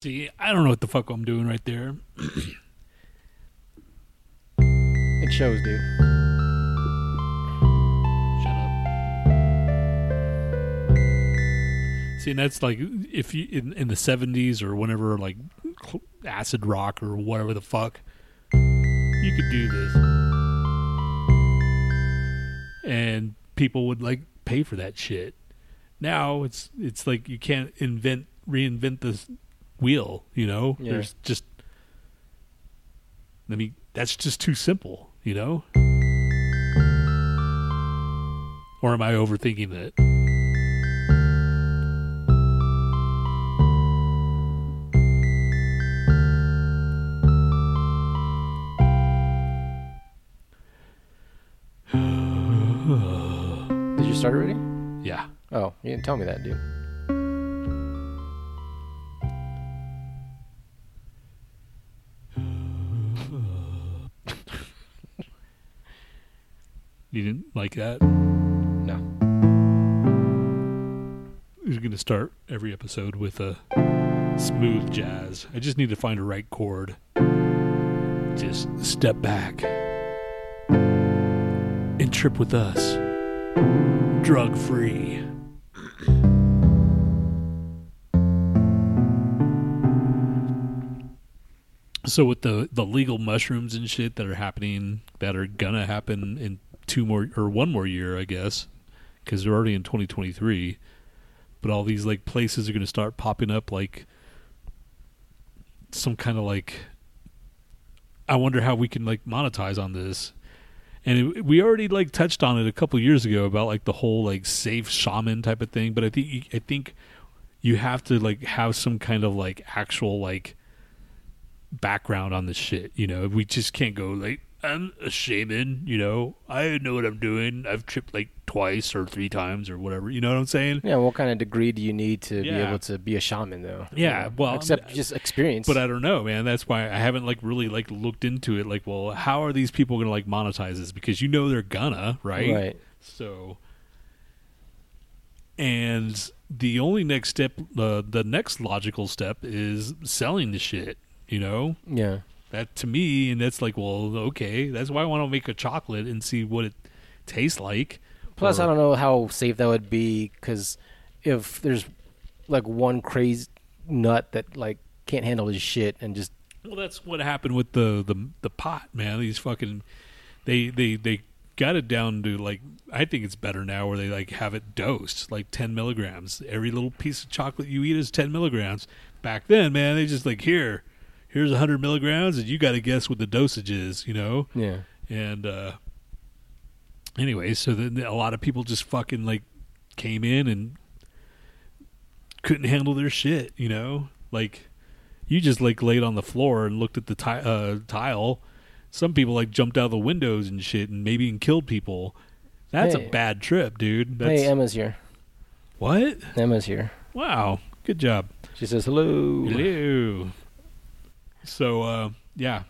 See, I don't know what the fuck I'm doing right there. It shows, dude. Shut up. See, and that's like if you in, in the '70s or whenever, like acid rock or whatever the fuck, you could do this, and people would like pay for that shit. Now it's it's like you can't invent reinvent the wheel. You know, Yeah. there's just. I mean, that's just too simple. You know. Or am I overthinking it? Did you start already? Yeah. Oh, you didn't tell me that, dude. You didn't like that? No. We're going to start every episode with a smooth jazz. I just need to find a right chord. Just step back and trip with us. Drug free. So with the the legal mushrooms and shit that are happening that are gonna happen in two more or one more year, I guess, because they're already in 2023. But all these like places are gonna start popping up like some kind of like. I wonder how we can like monetize on this. And it, we already like touched on it a couple years ago about like the whole like safe shaman type of thing, but I think I think you have to like have some kind of like actual like background on this shit. You know, we just can't go like I'm a shaman. You know, I know what I'm doing. I've tripped like twice or three times or whatever. You know what I'm saying? Yeah, what kind of degree do you need to be able to be a shaman, though? Yeah, You know, well, except I- just experience. But I don't know, man. That's why I haven't like really like looked into it. Like, well, how are these people gonna like monetize this? Because you know they're gonna, right? Right. So, and the only next step, uh, the next logical step is selling the shit. You know, Yeah. That to me, and that's like, well, okay, that's why I want to make a chocolate and see what it tastes like. Plus, Or- I don't know how safe that would be because if there's like one crazy nut that like can't handle his shit and just Well, that's what happened with the the the pot, man. These fucking they they they got it down to like I think it's better now where they like have it dosed like ten milligrams. Every little piece of chocolate you eat is ten milligrams. Back then, man, they just like here, here's hundred milligrams, and you got to guess what the dosage is, you know. yeah. And uh anyway, so then a lot of people just fucking like came in and couldn't handle their shit, you know? Like you just like laid on the floor and looked at the ti- uh, tile. Some people like jumped out of the windows and shit and maybe even killed people. That's Hey. a bad trip, dude. That's Hey, Emma's here. what? Emma's here. Wow. Good job. She says hello. Hello. So, uh, yeah.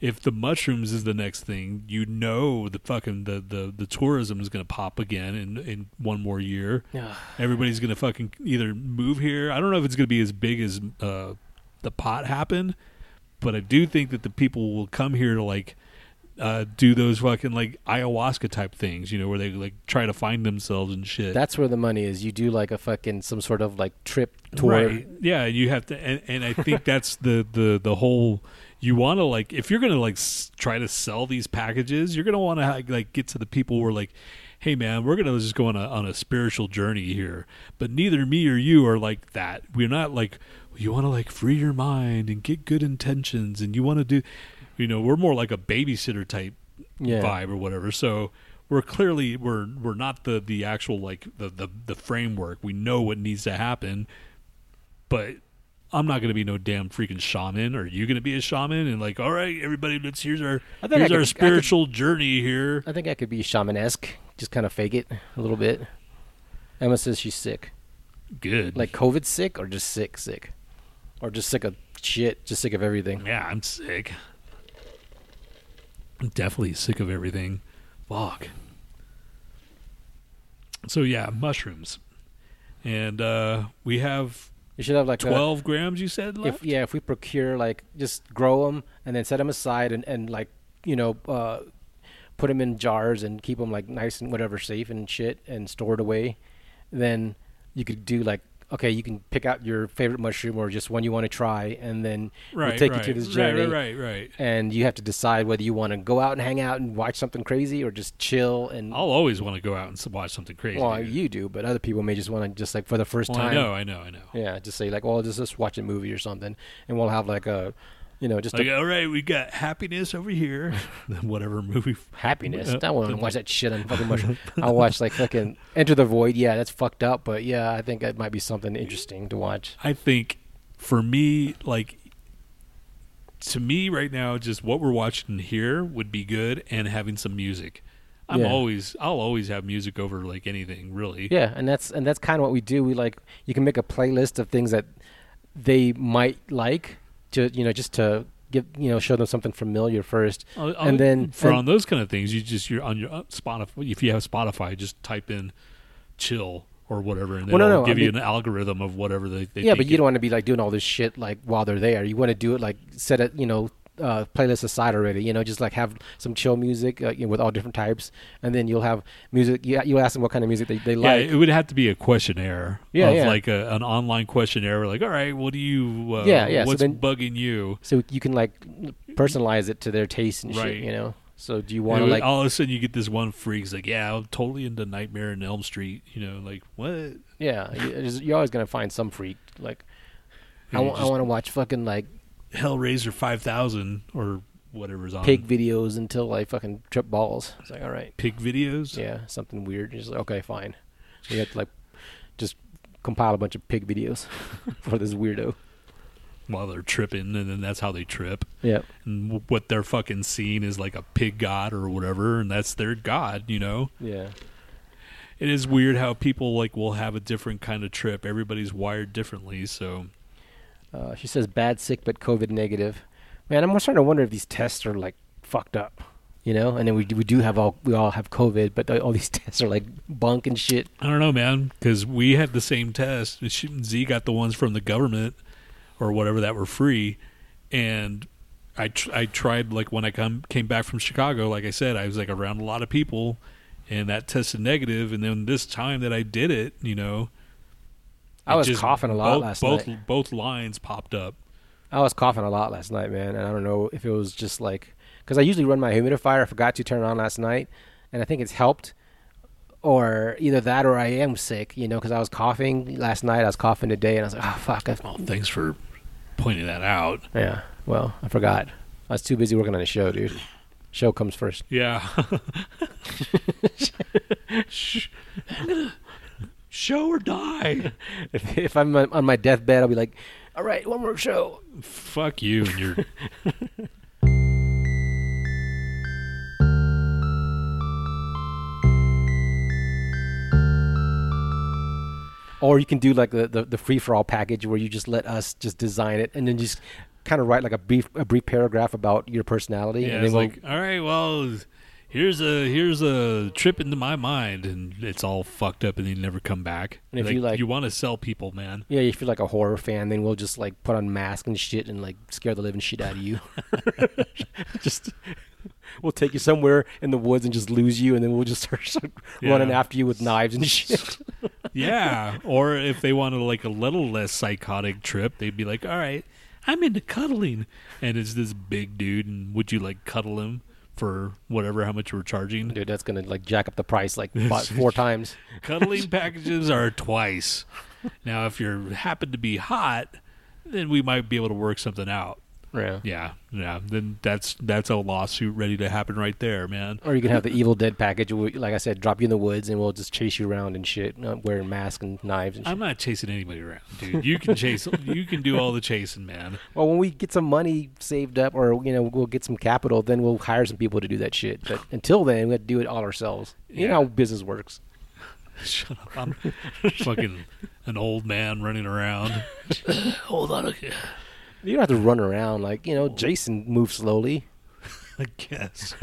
If the mushrooms is the next thing, you know the fucking the the, the tourism is going to pop again in in one more year. Yeah. Everybody's going to fucking either move here. I don't know if it's going to be as big as uh, the pot happened, but I do think that the people will come here to like uh, do those fucking like ayahuasca type things, you know, where they like try to find themselves and shit. That's where the money is. You do like a fucking some sort of like trip tour. Right. Yeah, you have to, and, and I think that's the the the whole. You want to like if you're gonna like s- try to sell these packages, you're gonna want to like get to the people who are like, hey man, we're gonna just go on a on a spiritual journey here. But neither me or you are like that. We're not like you want to like free your mind and get good intentions, and you want to do, you know, we're more like a babysitter type Yeah. vibe or whatever. So we're clearly we're we're not the the actual like the the the framework. We know what needs to happen, but I'm not going to be no damn freaking shaman. Are you going to be a shaman and like, all right, everybody, let's here's our I think I here's could- our could- spiritual journey here. I think I could be shamanesque. Just kind of fake it a little bit. Emma says she's sick. Good. Like COVID sick or just sick, sick? Or just sick of shit, just sick of everything. yeah, I'm sick. I'm definitely sick of everything. Fuck. So yeah, mushrooms, and uh, we have You should have like a, Twelve grams, you said. Left? if yeah, if we procure like just grow them and then set them aside and and like you know uh, put them in jars and keep them like nice and whatever safe and shit and stored away, then you could do like okay, you can pick out your favorite mushroom or just one you want to try, and then right, we'll take right, you to this journey. right, right, right. And you have to decide whether you want to go out and hang out and watch something crazy or just chill and. I'll always want to go out and watch something crazy. well, you do, but other people may just want to just like for the first Well, time. I know, I know, I know. Yeah, just say like, well, just just watch a movie or something, and we'll have like a, you know, just Like, a all right, we got happiness over here. Whatever movie. happiness. Uh, I wouldn't watch that shit on fucking much. I'll watch like fucking Enter the Void. Yeah, that's fucked up, but yeah, I think that might be something interesting to watch. I think for me, like to me right now, just what we're watching here would be good, and having some music. I'm Yeah. always, I'll always have music over like anything, really. Yeah, and that's and that's kind of what we do. We like you can make a playlist of things that they might like to you know just to give you know show them something familiar first. I'll- I'll- And then- for and- on those kind of things, you just you're on your uh, Spotify. If you have Spotify, just type in "chill" or whatever, and then Well, no, it'll no, give I you mean- an algorithm of whatever they. they yeah, but you it- don't want to be like doing all this shit like while they're there. You want to do it like set it you know uh, playlist aside already. You know, just like have some chill music uh, you know, with all different types, and then you'll have music. You you ask them what kind of music they, they Yeah, like. it would have to be a questionnaire. Yeah, of yeah. like a, an online questionnaire. Like, all right, what do you? Uh, Yeah, yeah, so What's then- bugging you? so you can like personalize it to their taste and Right. shit. You know. So do you want to like? all of a sudden, you get this one freak. Like, "Yeah, I'm totally into Nightmare in Elm Street." You know, like what? Yeah, you're always gonna find some freak like. I You want I want to watch fucking like Hellraiser five thousand or whatever's on pig videos until I fucking trip balls. It's like all right, pig videos. yeah, something weird. Just like okay, fine. You have to like just compile a bunch of pig videos for this weirdo. while they're tripping, and then that's how they trip. Yeah, And w- what they're fucking seeing is like a pig god or whatever, and that's their god. You know, yeah, it is weird how people like will have a different kind of trip. Everybody's wired differently, so uh, she says bad sick but COVID negative. Man, I'm starting to wonder if these tests are like fucked up. You know, and then we do, we do have all we all have COVID, but all these tests are like bunk and shit. I don't know, man, because we had the same test. Z got the ones from the government or whatever that were free, and I tr- I tried like when I come came back from Chicago. Like I said, I was like around a lot of people, and that tested negative. And then this time that I did it, you know, I was coughing a lot both, last both, night. Both lines popped up. I was coughing a lot last night, man, and I don't know if it was just like because I usually run my humidifier. I forgot to turn it on last night, and I think it's helped, or either that or I am sick, you know, because I was coughing last night. I was coughing today, and I was like, oh fuck, I, Well, thanks for pointing that out. yeah. Well, I forgot. I was too busy working on the show, dude. Show comes first. Yeah. Sh- Show or die. If, if I'm on my deathbed, I'll be like, all right, one more show. Fuck you and your Or you can do like the, the, the free for all package where you just let us just design it and then just kind of write like a brief a brief paragraph about your personality. Yeah, and then it's we'll, like, all right, well, here's a here's a trip into my mind, and it's all fucked up, and you never come back. And if you, like- you want to sell people, man. yeah, if you're like a horror fan, then we'll just like put on masks and shit and like scare the living shit out of you. just we'll take you somewhere in the woods and just lose you, and then we'll just start, start Yeah. running after you with knives and shit. Yeah, or if they wanted like a little less psychotic trip, they'd be like, all right, I'm into cuddling, and it's this big dude, and would you like cuddle him for whatever how much we're charging? Dude, that's gonna like jack up the price like four times. Cuddling packages are twice. Now, if you happen to be hot, then we might be able to work something out. Yeah. Yeah, yeah. Then that's that's a lawsuit ready to happen right there, man. Or you can have the Evil Dead package, where, like I said, drop you in the woods and we'll just chase you around and shit, uh, wearing masks and knives and shit. I'm not chasing anybody around, dude. You can chase. you can do all the chasing, man. Well, when we get some money saved up, or you know, we'll get some capital, then we'll hire some people to do that shit. But until then, we have to do it all ourselves. You know how business works. Shut up. I'm fucking an old man running around. Hold on. Okay. You don't have to run around like you know. Jason moves slowly. I guess.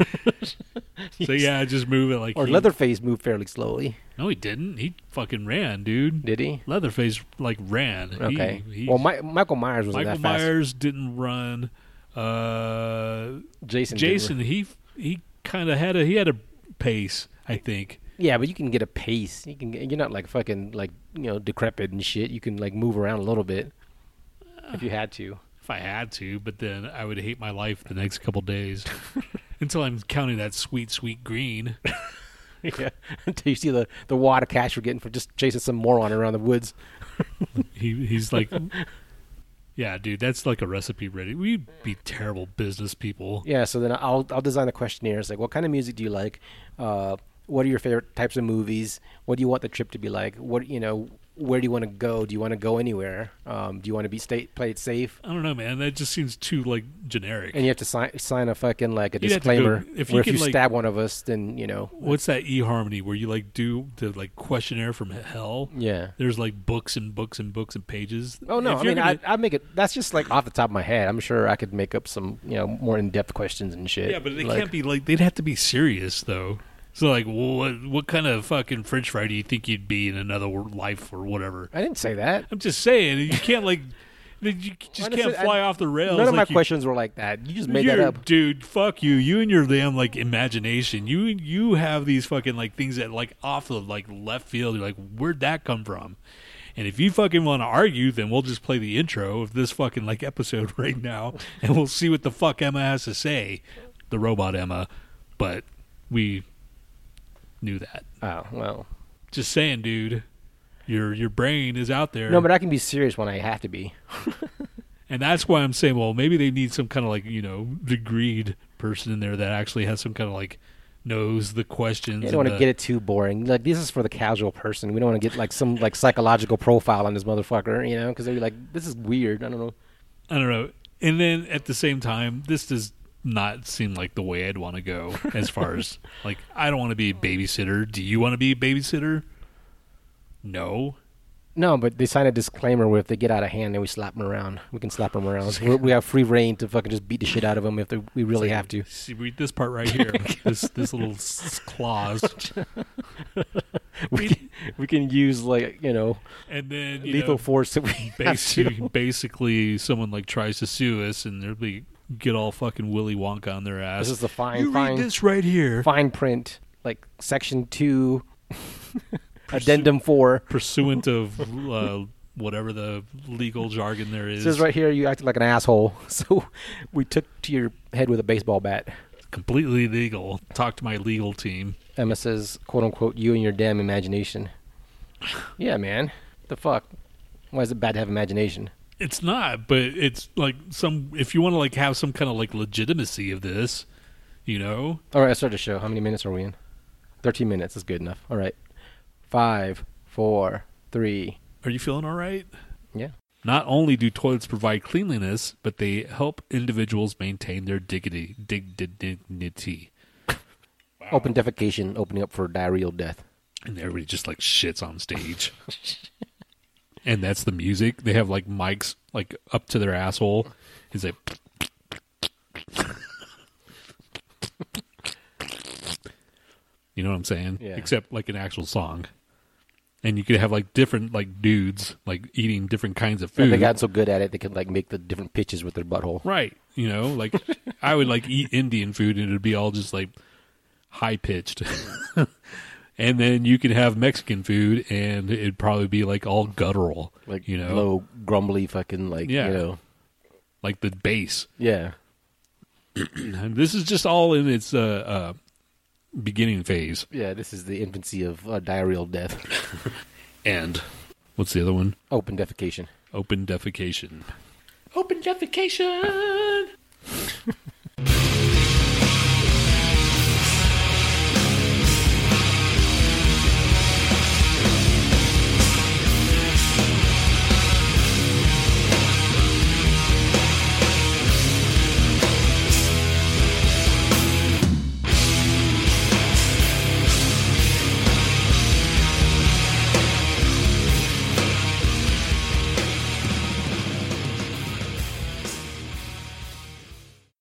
so yeah, just move it like Or he- Leatherface moved fairly slowly. No, he didn't. He fucking ran, dude. Did he? Leatherface like ran. Okay. He, well, Mi- Michael Myers wasn't Michael that fast. Myers didn't run. Uh, Jason. Jason, he he kind of had a he had a pace. I think. Yeah, but you can get a pace. You can. You're not like fucking like you know decrepit and shit. You can like move around a little bit if you had to. If I had to, but then I would hate my life the next couple days until I'm counting that sweet, sweet green. yeah. Until you see the the wad of cash we're getting for just chasing some moron around the woods. He he's like, yeah, dude, that's like a recipe ready. We'd be terrible business people. Yeah. So then I'll I'll design the questionnaire. It's like, what kind of music do you like? Uh, what are your favorite types of movies? What do you want the trip to be like? What you know? Where do you want to go? Do you want to go anywhere? Um, do you want to be state play it safe? I don't know, man. That just seems too like generic. And you have to sign sign a fucking like a You'd to go- disclaimer. if you where if can, you like- stab one of us, then you know. What's that eHarmony where you like do the like questionnaire from hell? Yeah. There's like books and books and books and pages. Oh no! If I mean, gonna- I I make it. That's just like off the top of my head. I'm sure I could make up some you know more in depth questions and shit. yeah, but they Like- can't be like they'd have to be serious though. So like, what what kind of fucking French fry do you think you'd be in another life or whatever? I didn't say that. I'm just saying you can't like you just can't it- I- fly off the rails. None of my you- questions were like that. You just made that up. dude. Fuck you. You and your damn like imagination. You you have these fucking like things that like off the like left field. You're like, where'd that come from? And if you fucking want to argue, then we'll just play the intro of this fucking like episode right now, and we'll see what the fuck Emma has to say, the robot Emma. But we knew that. Oh well. Just saying, dude. Your your brain is out there. No, but I can be serious when I have to be. And that's why I'm saying, well, maybe they need some kind of like, you know, degreed person in there that actually has some kind of like knows the questions. You don't want to get it too boring. Like this is for the casual person. We don't want to get like some like psychological profile on this motherfucker. You know, because they're like, this is weird. I don't know. I don't know. And then at the same time, this does not seem like the way I'd want to go as far as like I don't want to be a babysitter. Do you want to be a babysitter? No. No, but they sign a disclaimer where if they get out of hand, then we slap them around. We can slap them around. We're, we have free reign to fucking just beat the shit out of them if they, we really have to. See, read this part right here. this this little s- clause, We can, we can use like you know and then you lethal know, force that we have basically, to. basically someone like tries to sue us and they'll be get all fucking Willy Wonka on their ass. This is the fine you fine read this right here. fine print like section two, addendum four. Pursuant of uh, whatever the legal jargon there is. It is. says right here you acted like an asshole, so we took to your head with a baseball bat. completely legal. Talk to my legal team. Emma says, "quote unquote," you and your damn imagination. yeah, man. The fuck? Why is it bad to have imagination? It's not, but it's like some. If you want to like have some kind of like legitimacy of this, you know, All right, I started the show. How many minutes are we in? Thirteen minutes is good enough. All right. Five, four, three. are you feeling all right? Yeah. Not only do toilets provide cleanliness, but they help individuals maintain their dignity. Dig, dig, dignity. Open defecation, opening up for diarrheal death. and everybody just like shits on stage. and that's the music. They have like mics like up to their asshole. Is like You know what I'm saying? Yeah. Except like an actual song. And you could have like different like dudes like eating different kinds of And food. they got so good at it, they could like make the different pitches with their butthole. Right. You know, like I would like eat Indian food and it'd be all just like high pitched. and then you could have Mexican food and it'd probably be like all guttural. Like you know, low, grumbly, fucking like Yeah. you know, like the bass. yeah. And this is just all in its uh, uh, beginning phase. Yeah, this is the infancy of uh, diarrheal death. And what's the other one? Open defecation. Open defecation. Open defecation.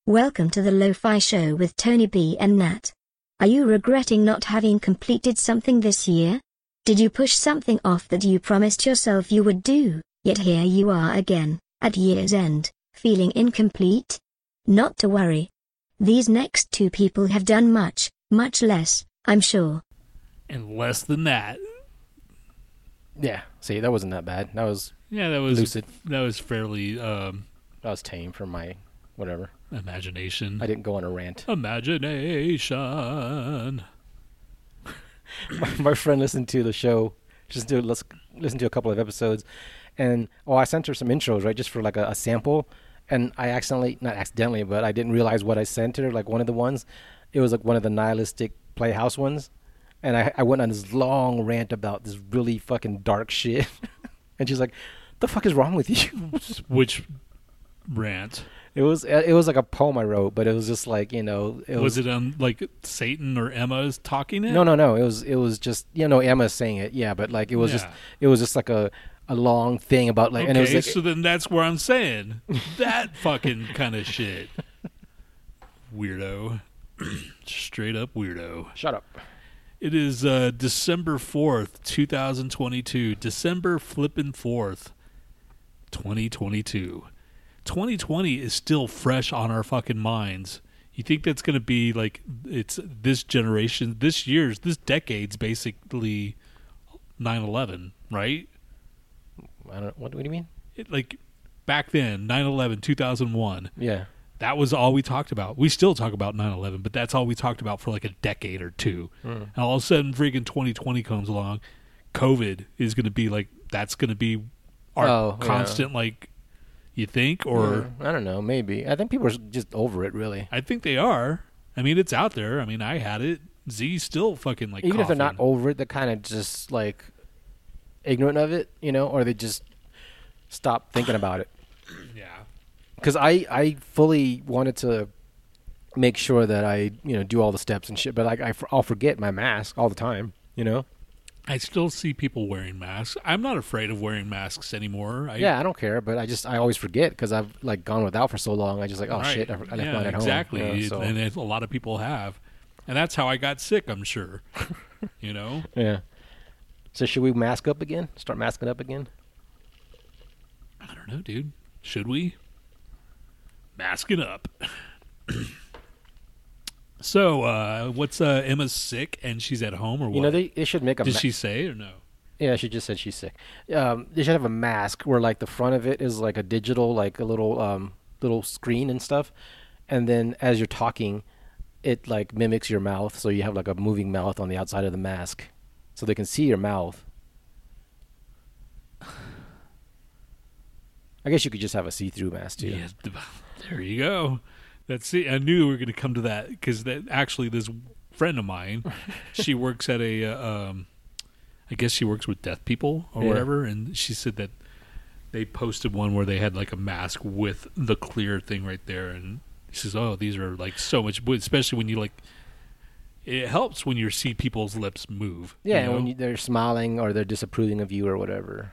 Welcome to the Lo-Fi Show with Tony B and Nat. Are you regretting not having completed something this year? Did you push something off that you promised yourself you would do, yet here you are again, at year's end, feeling incomplete? Not to worry. These next two people have done much, much less, I'm sure. And less than that. Yeah. See, that wasn't that bad. That was Yeah, that was lucid. that was fairly um, That was tame for my whatever. Imagination. I didn't go on a rant. Imagination. my, my friend listened to the show, just to let's listen to a couple of episodes, and oh, I sent her some intros right, just for like a, a sample, and I accidentally, not accidentally, but I didn't realize what I sent her. Like one of the ones, it was like one of the nihilistic playhouse ones, and I I went on this long rant about this really fucking dark shit, and she's like, "The fuck is wrong with you?" Which rant It was it was like a poem I wrote, but it was just like you know it was, it on like Satan or Emma's talking it? No, no, no. It was it was just you know Emma saying it, yeah, but like it was just it was just like a a long thing about like okay, and it was like so then that's where I'm saying that fucking kind of shit. Weirdo. Straight up weirdo. shut up. It is uh, December 4th, 2022. December flippin' 4th, 2022. 2020 is still fresh on our fucking minds. You think that's going to be like it's this generation, this year's, this decade's basically 9/11, right? I don't what, what do you mean? It, like back then, 9/11, 2001. Yeah. That was all we talked about. We still talk about 9/11, but that's all we talked about for like a decade or two. Hmm. And all of a sudden, freaking 2020 comes along. COVID is going to be like that's going to be our Oh, yeah. constant like. You think, or Yeah, I don't know, maybe. I think people are just over it really. I think they are. I mean, it's out there. I mean, I had it. Z still fucking like Even if they're not over it, they're kind of just like ignorant of it, you know, or they just stop thinking about it. yeah. Because I I fully wanted to make sure that I you know do all the steps and shit, but like I I'll forget my mask all the time, you know. I still see people wearing masks. I'm not afraid of wearing masks anymore. I, yeah, I don't care, but I just I always forget because I've like gone without for so long. I just like oh Right. shit, I, I left yeah, mine at exactly. home. you know, so- And a lot of people have, and that's how I got sick. I'm sure. you know. yeah. So should we mask up again? Start masking up again? I don't know, dude. Should we? Masking up. so, uh, what's uh, Emma's sick and she's at home or what? You know they, they should make a. Did ma- she say or no? Yeah, she just said she's sick. Um, they should have a mask where like the front of it is like a digital, like a little um little screen and stuff, and then as you're talking, it like mimics your mouth, so you have like a moving mouth on the outside of the mask, so they can see your mouth. I guess you could just have a see-through mask too. Yeah, there you go. That's it. I knew we were going to come to that because that actually this friend of mine, she works at a, uh, um, I guess she works with deaf people or Yeah. whatever, and she said that they posted one where they had like a mask with the clear thing right there, and she says, "Oh, these are like so much, especially when you like." It helps when you see people's lips move. Yeah, you and when you, they're smiling or they're disapproving of you or whatever.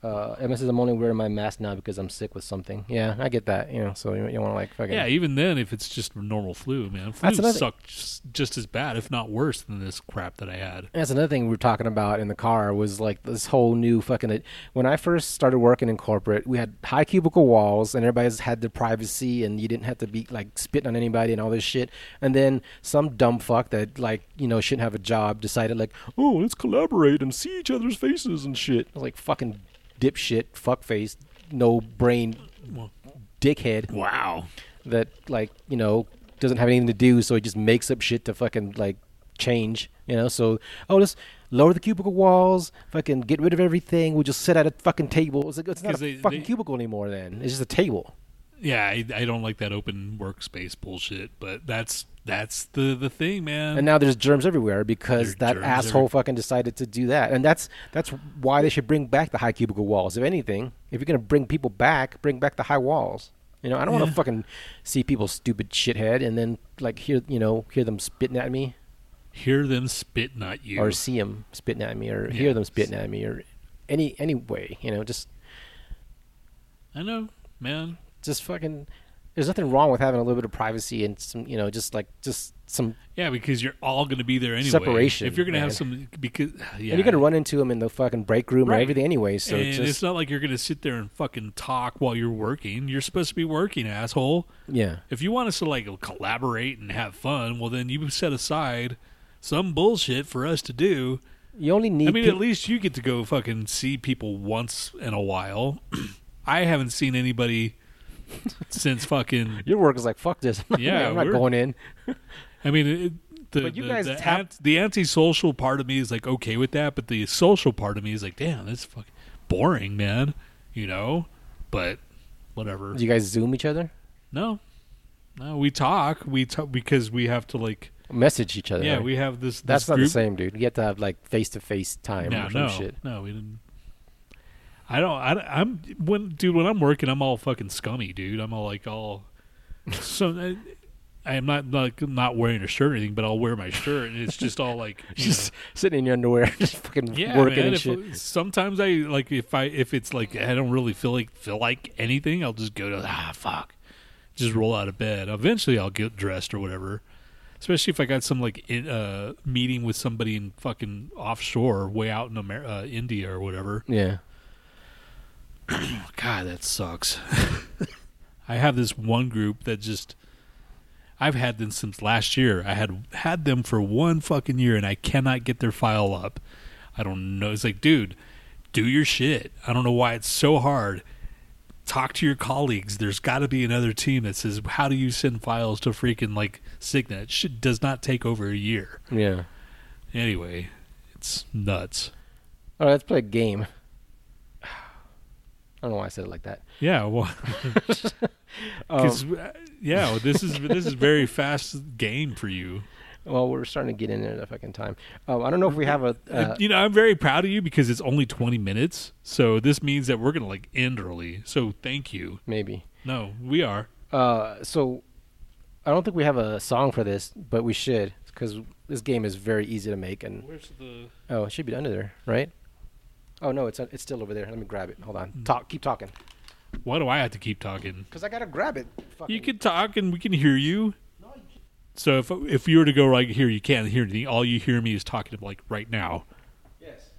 Uh, Emma says I'm only wearing my mask now because I'm sick with something. Yeah, I get that. You know, so you, you want to like fucking. Yeah, even then, if it's just normal flu, man, flu That's another- sucked just, just as bad, if not worse, than this crap that I had. That's another thing we were talking about in the car was like this whole new fucking. When I first started working in corporate, we had high cubicle walls and everybody's had their privacy and you didn't have to be like spitting on anybody and all this shit. And then some dumb fuck that like you know shouldn't have a job decided like, oh, let's collaborate and see each other's faces and shit. I was like fucking dipshit, fuckface, no brain, dickhead Wow. that like you know doesn't have anything to do, so he just makes up shit to fucking like change. You know, so oh let's lower the cubicle walls, fucking get rid of everything. We'll just sit at a fucking table. It's, like, it's not a they- fucking they- cubicle anymore. Then it's just a table. Yeah, I, I don't like that open workspace bullshit, but that's that's the the thing, man. And now there's germs everywhere because There's that asshole every- fucking decided to do that. And that's that's why they should bring back the high cubicle walls. If anything, if you're gonna bring people back, bring back the high walls. You know, I don't want to fucking see people stupid shithead and then like hear you know hear them spitting at me. Hear them spitting at you. or see them spitting at me, or Yeah. hear them spitting at me, or any any way, you know, just I know, man. Just fucking. there's nothing wrong with having a little bit of privacy and some, you know, just like just some. Yeah, because you're all going to be there anyway. Separation, If you're going to have some, because yeah, And you're gonna run into them in the fucking break room or everything anyway. So it's it's not like you're going to sit there and fucking talk while you're working. You're supposed to be working, asshole. yeah. If you want us to like collaborate and have fun, well, then you set aside some bullshit for us to do. You only need. I mean, peop- at least you get to go fucking see people once in a while. I haven't seen anybody since fucking. your work is like fuck this. I'm not, Yeah, I'm not we're- going in. I mean, it, the But you the, guys the, tap- ant- the antisocial part of me is like okay with that, but the social part of me is like, damn, that's fucking boring, man. You know, but whatever. Do you guys zoom each other? No, no, we talk. We talk because we have to like. Message each other. Yeah, right? we have this. That's this not group. the same, dude. You have to have like face to face time No, or some no, shit. no, we didn't. I don't. I, am when, dude. When I'm working, I'm all fucking scummy, dude. I'm all like all. So I, I am not like not wearing a shirt or anything, but I'll wear my shirt, and it's just all like Just sitting in your underwear, just fucking yeah, working man. and If, shit. sometimes I like if I if it's like I don't really feel like feel like anything, I'll just go to ah fuck, just roll out of bed. Eventually, I'll get dressed or whatever. Especially if I got some like in, uh, meeting with somebody in fucking offshore, way out in Amer- uh, India or whatever. Yeah. God, that sucks. I have this one group that just I've had them since last year. I had had them for one fucking year and I cannot get their file up. I don't know. It's like, dude, do your shit. I don't know why it's so hard. Talk to your colleagues. There's got to be another team that says, "How do you send files to freaking like Signet?" It should, does not take over a year. Yeah. Anyway, it's nuts. All right, let's play a game. I don't know why I said it like that. Yeah, well, Um, Because yeah, well, this is this is very fast game for you. well, we're starting to get in there the fucking time. Um, I don't know if we have a. Uh, Uh, you know, I'm very proud of you because it's only 20 minutes. So this means that we're gonna like end early. So thank you. maybe. No, we are. Uh, so I don't think we have a song for this, but we should because this game is very easy to make. And Where's the? oh, it should be under there, right? Oh no, it's it's still over there. Let me grab it. Hold Hmm. on. Talk. Keep talking. Why do I have to keep talking? Cause I gotta grab it. Fucking- You can talk and we can hear you. So if if you were to go right here, you can't hear anything. All you hear me is talking like right now. Yes.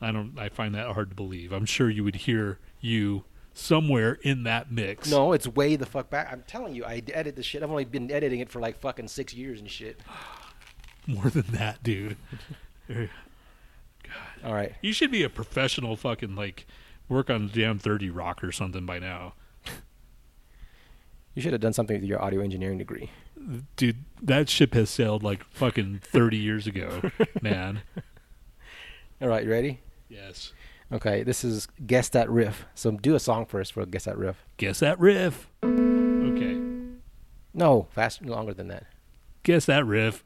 I don't. I find that hard to believe. I'm sure you would hear you somewhere in that mix. No, it's way the fuck back. I'm telling you, I edit the shit. I've only been editing it for like fucking six years and shit. more than that, dude. All right. You should be a professional fucking like work on damn 30 rock or something by now. You should have done something with your audio engineering degree. Dude, that ship has sailed like fucking 30 years ago, man. All right, you ready? Yes. Okay, this is guess that riff. So do a song first for guess that riff. Guess that riff. Okay. No, faster, longer than that. Guess that riff.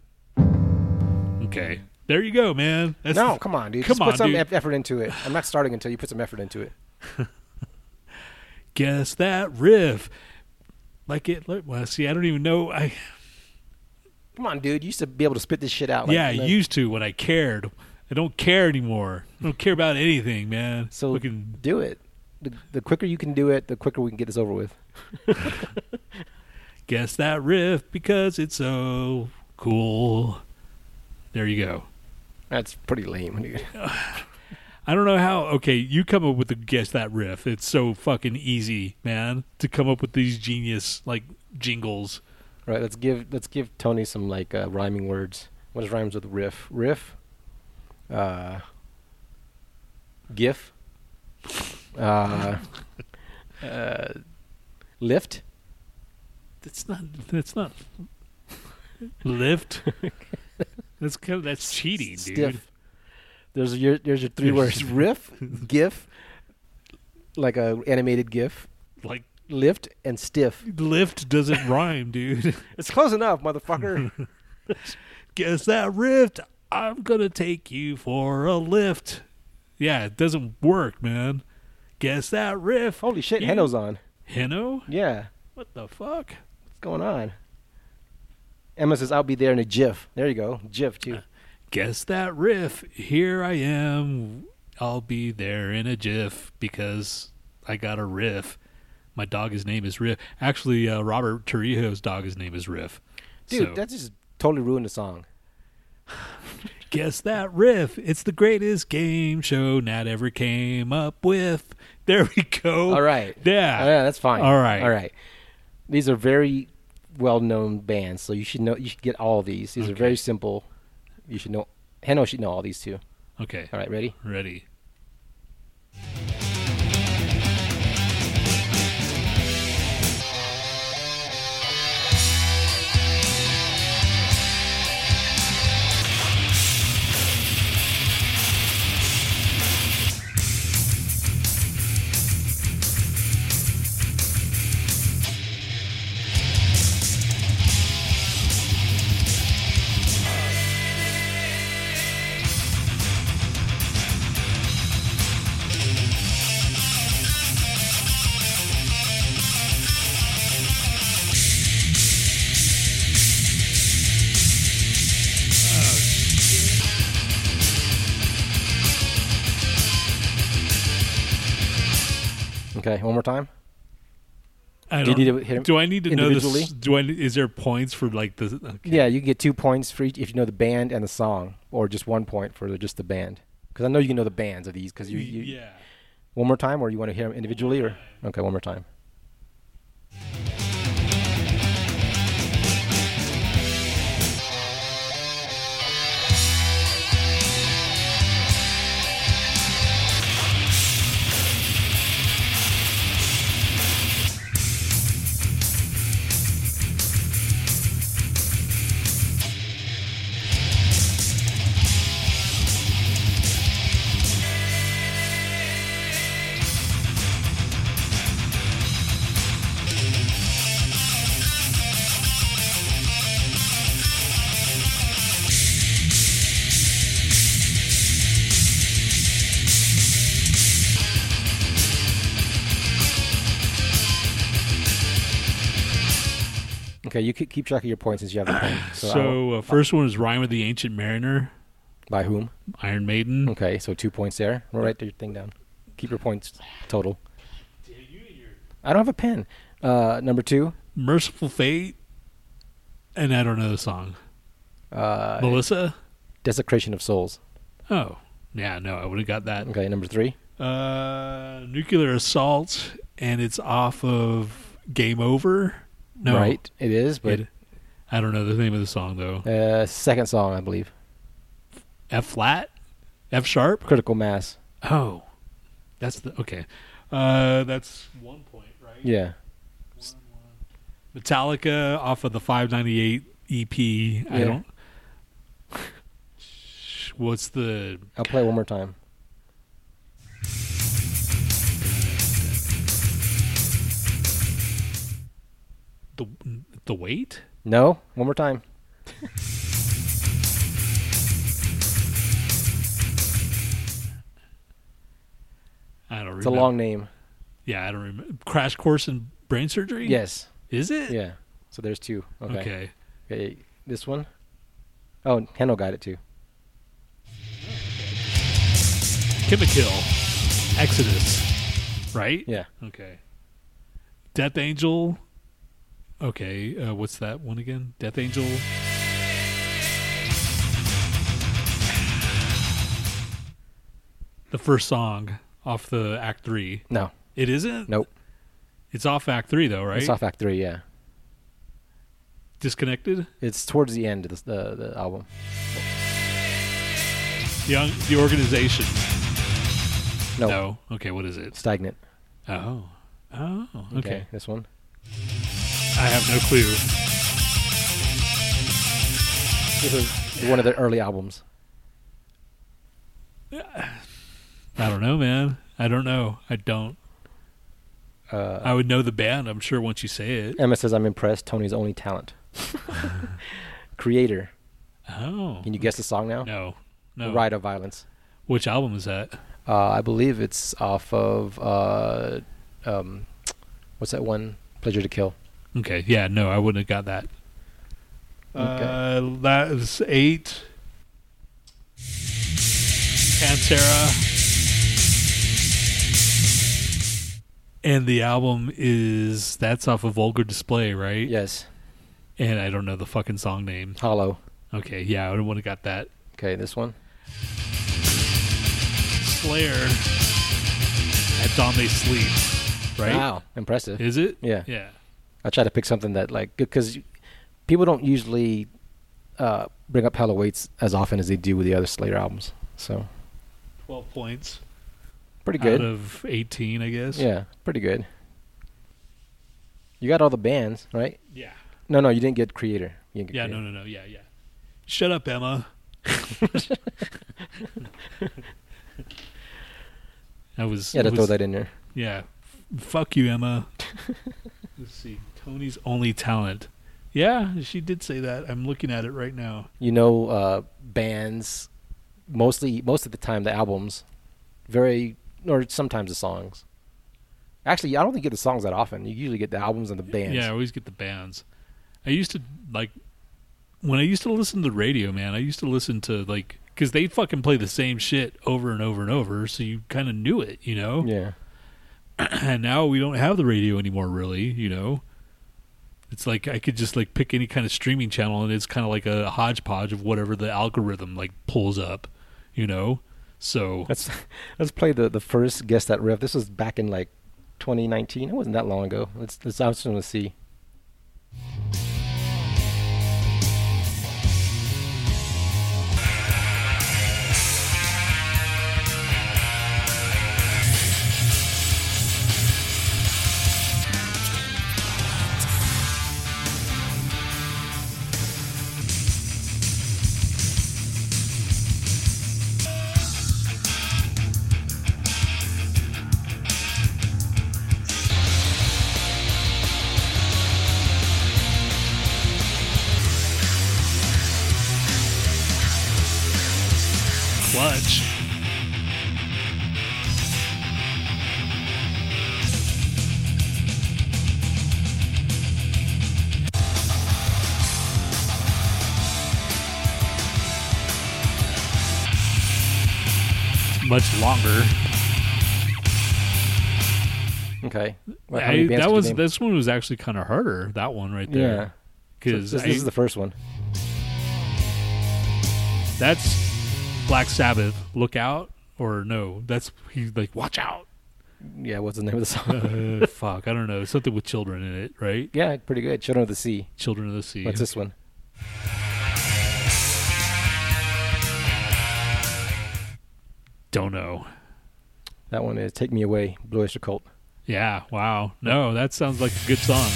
Okay. There you go, man. That's no, come on, dude. Come Just put some dude. effort into it. I'm not starting until you put some effort into it. Guess that riff. Like it well, see, I don't even know I Come on, dude. You used to be able to spit this shit out. Like, Yeah, I used to when I cared. I don't care anymore. I don't care about anything, man. So we can do it. The, the quicker you can do it, the quicker we can get this over with. guess that riff because it's so cool. There you go. That's pretty lame, dude. I don't know how. Okay, you come up with the guess that riff. It's so fucking easy, man, to come up with these genius like jingles. Right. Let's give let's give Tony some like uh, rhyming words. What is rhymes with riff? Riff. Uh. GIF. Uh. uh lift. That's not. That's not. Lift. That's kind of, that's cheating, dude. Stiff. There's your there's your three words: riff, GIF, like a animated GIF, Like lift, and stiff. lift doesn't rhyme, dude. It's close enough, motherfucker. guess that rift. I'm gonna take you for a lift. Yeah, it doesn't work, man. Guess that riff. Holy shit, You- Heno's on. Heno? Yeah, What the fuck? what's going on? Emma says, "I'll be there in a GIF." There you go, GIF too. Guess that riff. Here I am. I'll be there in a jiff because I got a riff. My dog, his name is Riff. Actually, uh, Robert Torrijos' dog, his name is Riff. Dude, So- that just totally ruined the song. Guess that riff. It's the greatest game show Nat ever came up with. There we go. All right. Yeah. Oh, yeah, that's fine. All right. All right. These are very well-known bands, so you should know. You should get all these. These are very simple. You should know. Heno should know all these too. Okay. All right, ready? Ready. More time. I Do you don't, need to hit 'em do I need to know this? Do I? Is there points for like the? Okay. Yeah, you can get two points for each if you know the band and the song, or just one point for the, just the band. Because I know you can know the bands of these. Because you, you yeah. one more time, or you want to hear them individually, or okay, one more time. You keep keep track of your points since you have the pen. So, So, uh, first one is Rime of the Ancient Mariner, by whom? Iron Maiden. Okay, so two points there. We'll write your thing down. Keep your points total. I don't have a pen. Uh, number two, Mercyful Fate, and I don't know the song. uh, Melissa. Desecration of Souls. Oh, yeah. No, I would have got that. Okay, number three. Uh, Nuclear Assault, and it's off of Game Over. No, Right, it is, but It- I don't know the name of the song though. uh, second song, I believe. F flat, F sharp. Critical Mass. Oh, that's the okay. Uh, that's one point, right? Yeah. Metallica off of the 598 EP. I don't. What's the? I'll play it one more time. The the weight? No, one more time. I don't remember. It's a long name. Yeah, I don't remember. Crash course in brain surgery. Yes. Is it? Yeah. So there's two. Okay. Okay. Okay. This one. Oh, Heno got it too. Chemi-Kill. Exodus. Right. Yeah. Okay. Death Angel. Okay. Uh, what's that one again? Death Angel. The first song off the Act Three. No. It isn't. Nope. It's off Act Three though, right? It's off Act Three. Yeah. Disconnected. It's towards the end of the the, the album. The the organization. No. No. Okay. What is it? Stagnant. Oh. Oh. Okay. This one. I have no clue. This is one of the early albums. I don't know, man. I don't know. I don't. Uh, I would know the band. I'm sure once you say it. Emma says, "I'm impressed. Tony's only talent." Kreator. Oh. Can you guess the song now? No. No. Riot of Violence. Which album is that? Uh, I believe it's off of uh, um, what's that one? Pleasure to Kill. Okay. Yeah. No, I wouldn't have got that. Okay. Uh, that is eight. Pantera. And the album is that's off of Vulgar Display, right? Yes. And I don't know the fucking song name. Hollow. Okay, yeah, I wouldn't have got that. Okay, this one. Slayer at Dawn They Sleep, right? Wow, impressive. Is it? Yeah. Yeah. I try to pick something that like because people don't usually uh, bring up Hell Awaits as often as they do with the other Slayer albums. So Twelve points pretty good. out of eighteen, I guess. yeah, pretty good. You got all the bands, right? Yeah. No, no, you didn't get Kreator. You didn't get Yeah. Kreator. No. No. No. Yeah. Yeah. Shut up, Emma. I was. Had to I throw that in there. Yeah. Fuck you, Emma. Let's see. Tony's only talent. Yeah, she did say that. I'm looking at it right now. You know, uh, bands mostly most of the time the albums, very or sometimes the songs. Actually, I don't think you get the songs that often. You usually get the albums and the bands. Yeah, I always get the bands. I used to like when I used to listen to the radio, man. I used to listen to like because they fucking play the same shit over and over and over, so you kind of knew it, you know. Yeah. and now we don't have the radio anymore, really. You know, it's like I could just like pick any kind of streaming channel, and it's kind of like a hodgepodge of whatever the algorithm like pulls up, you know. So Let's let's play the the first guess that riff. This was back in like 2019. It wasn't that long ago. Let's let's I just want to see. I, that was name? this one was actually kind of harder. That one right yeah. there, So because this, this is the first one. that's Black Sabbath. Look out, or no? That's he's like watch out. Yeah. What's the name of the song? Uh, fuck, I don't know. Something with children in it, right? yeah, pretty good. Children of the Sea. Children of the Sea. What's this one? Don't know. That one is "Take Me Away," Blue Oyster Cult. Yeah. Wow. No, that sounds like a good song.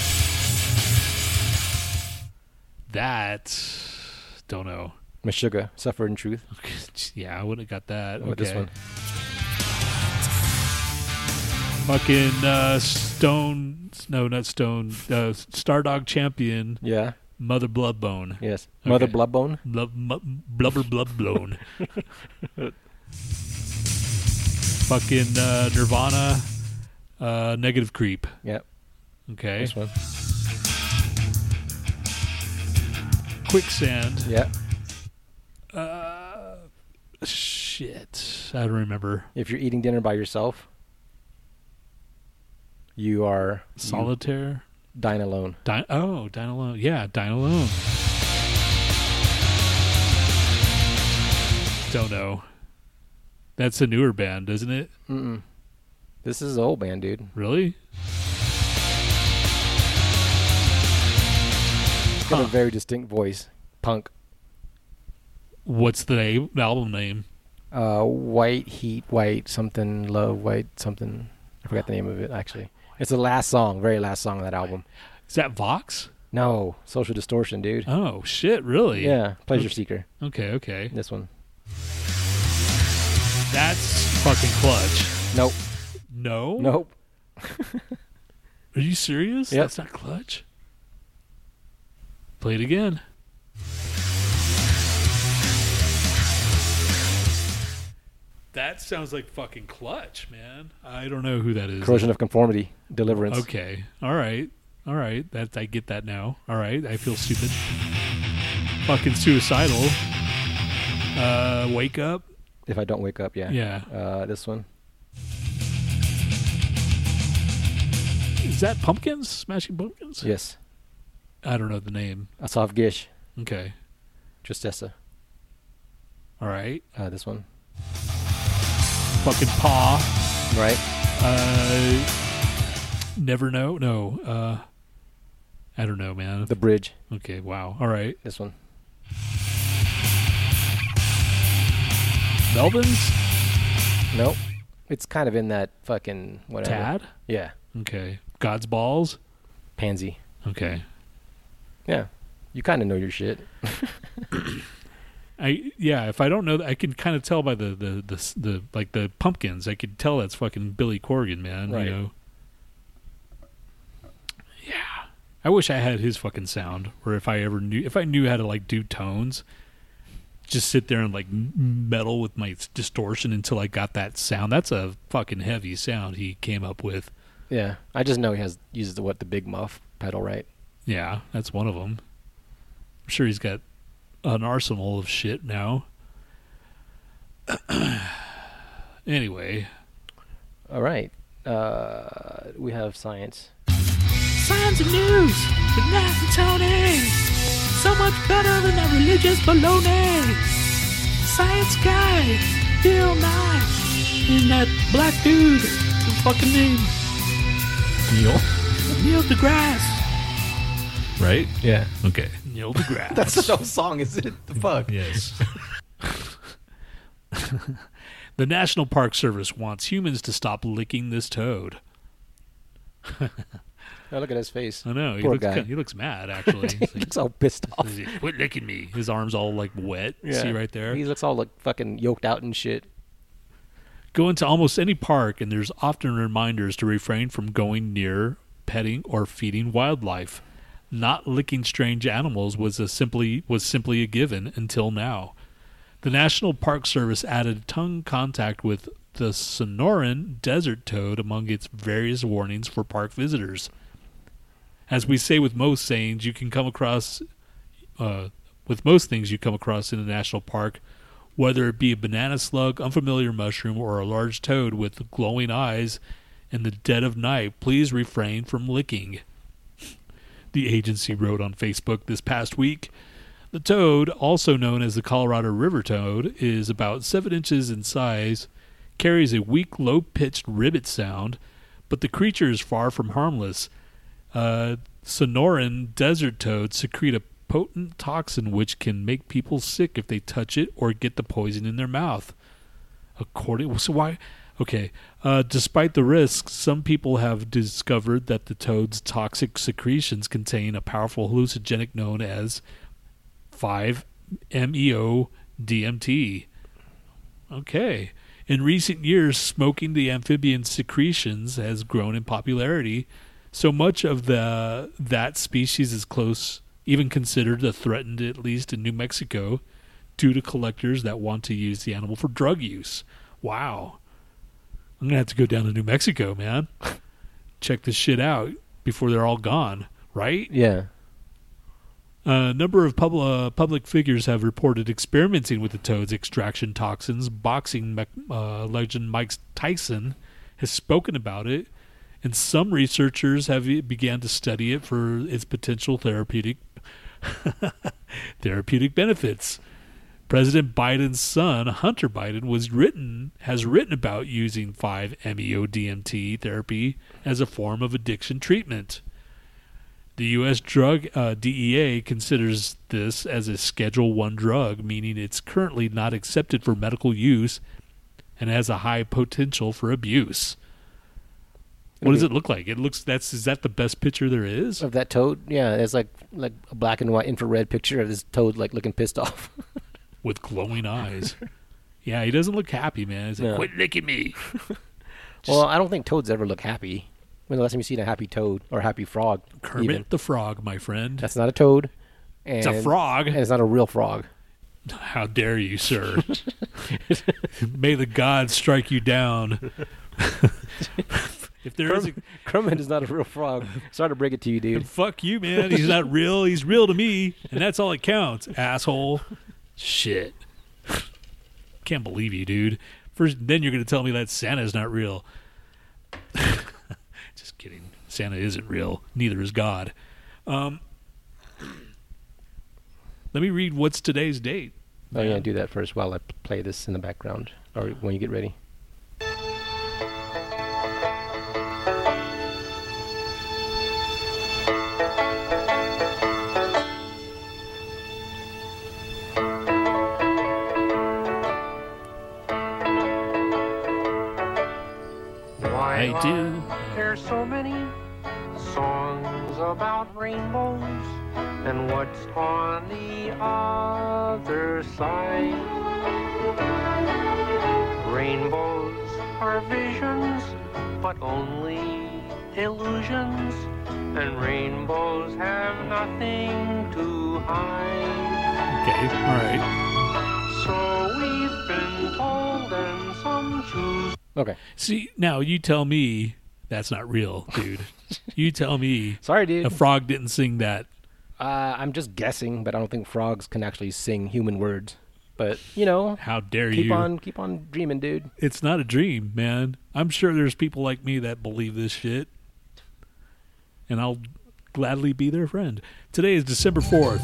That don't know. Meshuggah, "Suffer in Truth." Yeah, I wouldn't have got that. What okay. this one? Fucking uh, Stone. No, not Stone. Uh, Stardog Champion. Yeah. Mother Bloodbone. Yes. Mother Bloodbone. Blub, mu- blubber bloodbone. Fucking uh, Nirvana. Uh, negative creep. Yep. Okay. This one. Quicksand. Yeah. Uh, shit. I don't remember. If you're eating dinner by yourself, you are you Solitaire. dine alone. Dine, oh, Dine Alone. Yeah, Dine Alone. Don't know. That's a newer band, isn't it? Mm-mm. This is an old band, dude. Really? It's got Huh. a very distinct voice. Punk. What's the name, album name? Uh, white heat, white something, love, white something. I forgot the name of it actually. It's the last song, very last song of that album. Is that Vox? No, Social Distortion, dude. Oh shit! Really? Yeah, Pleasure Seeker. Okay. Okay. This one. That's fucking clutch. Nope. No. Nope. Are you serious? Yep. That's not clutch. Play it again. That sounds like fucking clutch, man. I don't know who that is. Corrosion of Conformity. Deliverance. Okay. All right. All right. That I get that now. All right. I feel stupid. Fucking suicidal. Uh, wake up. If I don't wake up, yeah. Yeah. Uh, this one. Is that Pumpkins? Smashing Pumpkins? Yes. I don't know the name. Asaf Gish. Okay. Tristessa. All right. Uh, this one. Fucking Paw. Right. Uh, never know. No. Uh, I don't know, man. The bridge. Okay. Wow. All right. This one. Melvins. Nope. It's kind of in that fucking whatever. Tad. Yeah. Okay. God's balls. Pansy. Okay. Yeah. You kind of know your shit. I yeah. If I don't know, I can kind of tell by the the, the the like the pumpkins. I could tell that's fucking Billy Corgan, man. Right. You know. Yeah. I wish I had his fucking sound, or if I ever knew, if I knew how to like do tones, just sit there and like meddle with my distortion until I got that sound. That's a fucking heavy sound he came up with. Yeah. I just know he has uses the what the big muff pedal, right? Yeah, that's one of them. I'm sure he's got an arsenal of shit now. anyway, All right. Uh, we have science. science and news with Nat and Tony. So much better than that religious baloney. Science guy, Bill Nye, and that black dude. His fucking name, Neil. Neil deGrasse. Right? Yeah. Okay, Neil deGrasse. That's no song, is it? The fuck? Yes. the National Park Service wants humans to stop licking this toad. Oh, look at his face. I know he Poor looks guy. kinda- he looks mad actually. he like, looks all pissed off. Quit licking me. His arms all like wet. See right there. He looks all like fucking yoked out and shit. Go into almost any park, and there's often reminders to refrain from going near, petting, or feeding wildlife. Not licking strange animals was simply was simply a given until now. The National Park Service added tongue contact with the Sonoran desert toad among its various warnings for park visitors. As we say with most sayings, you can come across, uh, with most things you come across in a national park, whether it be a banana slug, unfamiliar mushroom, or a large toad with glowing eyes in the dead of night, please refrain from licking. The agency wrote on Facebook this past week. The toad, also known as the Colorado River toad, is about seven inches in size, carries a weak, low pitched ribbit sound, but the creature is far from harmless. Uh, Sonoran desert toads secrete a potent toxin which can make people sick if they touch it or get the poison in their mouth. According, so why? Okay. Uh, despite the risks, some people have discovered that the toad's toxic secretions contain a powerful hallucinogenic known as 5-MeO DMT. Okay. In recent years, smoking the amphibian secretions has grown in popularity. So much of the that species is close, even considered a threatened, at least in New Mexico, due to collectors that want to use the animal for drug use. Wow. I'm gonna have to go down to New Mexico, man. Check this shit out before they're all gone, right? Yeah. A number of pub- uh, public figures have reported experimenting with the toad's extraction toxins. Boxing mech- uh, legend Mike Tyson has spoken about it, and some researchers have began to study it for its potential therapeutic therapeutic benefits. President Biden's son, Hunter Biden, was written has written about using 5-MeO DMT therapy as a form of addiction treatment. The U.S. Drug uh, DEA considers this as a Schedule One drug, meaning it's currently not accepted for medical use and has a high potential for abuse. What does it look like? It looks that's is that the best picture there is? Of that toad? Yeah, it's like like a black and white infrared picture of this toad like looking pissed off. with glowing eyes. Yeah, he doesn't look happy, man. He's like, No. quit licking me. well, I don't think toads ever look happy. When the last time you seen a happy toad or a happy frog? Kermit even. the Frog, my friend. That's not a toad. It's a frog. And it's not a real frog. How dare you, sir? May the gods strike you down. If there is a, Kermit is not a real frog. Sorry to break it to you, dude. fuck you, man. He's not real. He's real to me, and that's all that counts, asshole. Shit. Can't believe you, dude. First, then you're gonna tell me that Santa's not real. Just kidding. Santa isn't real. Neither is God. Um, let me read what's today's date. Oh, yeah, do that first while I play this in the background, or when you get ready. So many songs about rainbows? And what's on the other side? Rainbows are visions, but only illusions. And rainbows have nothing to hide. Okay, all right. So we've been told, and some choose Okay. See, now you tell me that's not real, dude. you tell me Sorry, dude. a frog didn't sing that. Uh, I'm just guessing, but I don't think frogs can actually sing human words. But you know, How dare keep you? on, keep on dreaming, dude. It's not a dream, man. I'm sure there's people like me that believe this shit. And I'll gladly be their friend. Today is December 4th.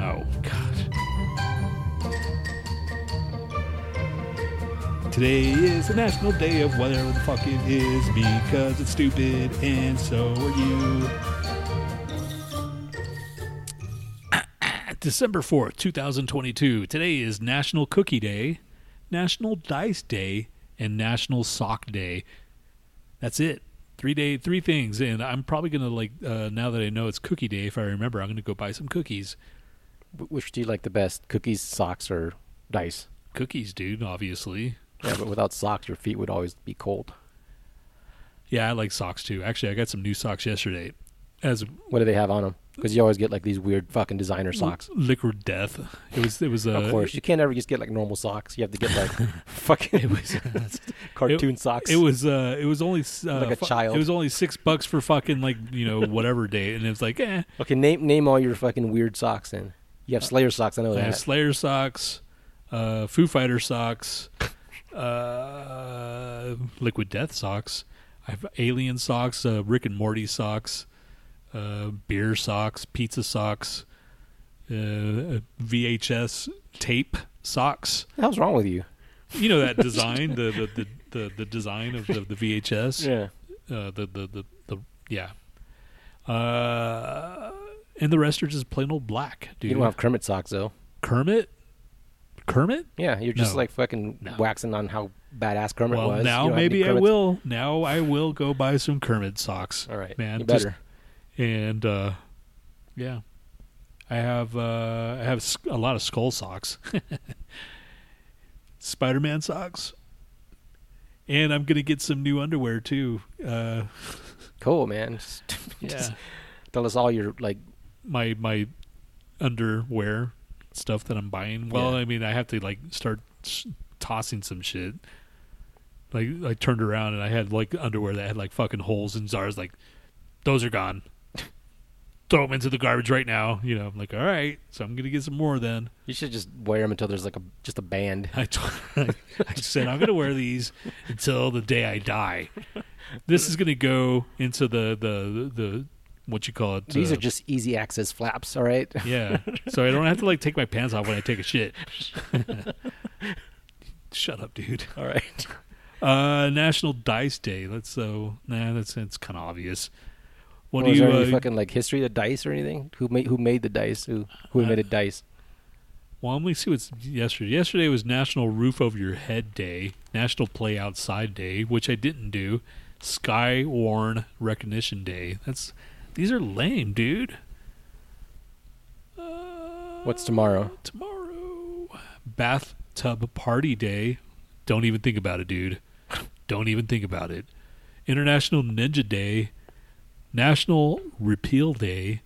Oh, God. Today is the National Day of whatever the fuck it is because it's stupid and so are you. December 4th, 2022. Today is National Cookie Day, National Dice Day, and National Sock Day. That's it. Three day, three things, and I'm probably gonna like uh, now that I know it's Cookie Day. If I remember, I'm gonna go buy some cookies. Which do you like the best, cookies, socks, or dice? Cookies, dude. Obviously, Yeah, but without socks, your feet would always be cold. yeah, I like socks too. Actually, I got some new socks yesterday. As What do they have on them? Because you always get like these weird fucking designer socks. liquid death. It was. It was. Uh, of course, you can't ever just get like normal socks. You have to get like fucking It was. cartoon socks. It was. Uh, it was only uh, Like a fu- child. It was only six bucks for fucking like you know whatever day, and it was like eh. okay, name name all your fucking weird socks. Then you have Slayer socks. I know I have that. Slayer socks, uh, Foo Fighter socks, uh, Liquid Death socks. I have Alien socks, uh, Rick and Morty socks, uh, beer socks, pizza socks, uh, VHS tape socks. Hell's wrong with you? You know that design, the, the, the, the, the design of the, the VHS. Yeah. Uh, the, the, the, the, yeah. Uh, and the rest are just plain old black, dude. You don't have Kermit socks though. Kermit? Kermit? Yeah, you're just No. like fucking No. waxing on how badass Kermit well, was. You now don't have any maybe I Kermits? will. Now I will go buy some Kermit socks. All right, man. You just- better. and uh, yeah, I have uh, I have s- a lot of skull socks, Spider-Man socks, and I'm gonna get some new underwear too. Uh, Cool, man. Just- yeah, just tell us all your like. my my underwear stuff that I'm buying. Well, Yeah. I mean, I have to like start s- tossing some shit. Like I turned around and I had like underwear that had like fucking holes and jars. Like those are gone. Throw them into the garbage right now. You know, I'm like, all right, so I'm gonna get some more then. You should just wear them until there's like a just a band. I, t- I said I'm gonna wear these until the day I die. This is gonna go into the the the what you call it. These uh, are just easy access flaps. All right. Yeah. So I don't have to like take my pants off when I take a shit. Shut up, dude. All right. Uh National Dice Day. Let's so nah that's that's kinda obvious. What Well, do is you there any uh, fucking like history of dice or anything? Who made who made the dice? Who who Uh, invented dice? well let me see what's yesterday. Yesterday was National Roof Over Your Head Day, National Play Outside Day, which I didn't do. Skywarn Recognition Day. That's these are lame, dude. Uh, What's tomorrow? Tomorrow. Bathtub Party Day. Don't even think about it, dude. Don't even think about it. International Ninja Day. National Repeal Day.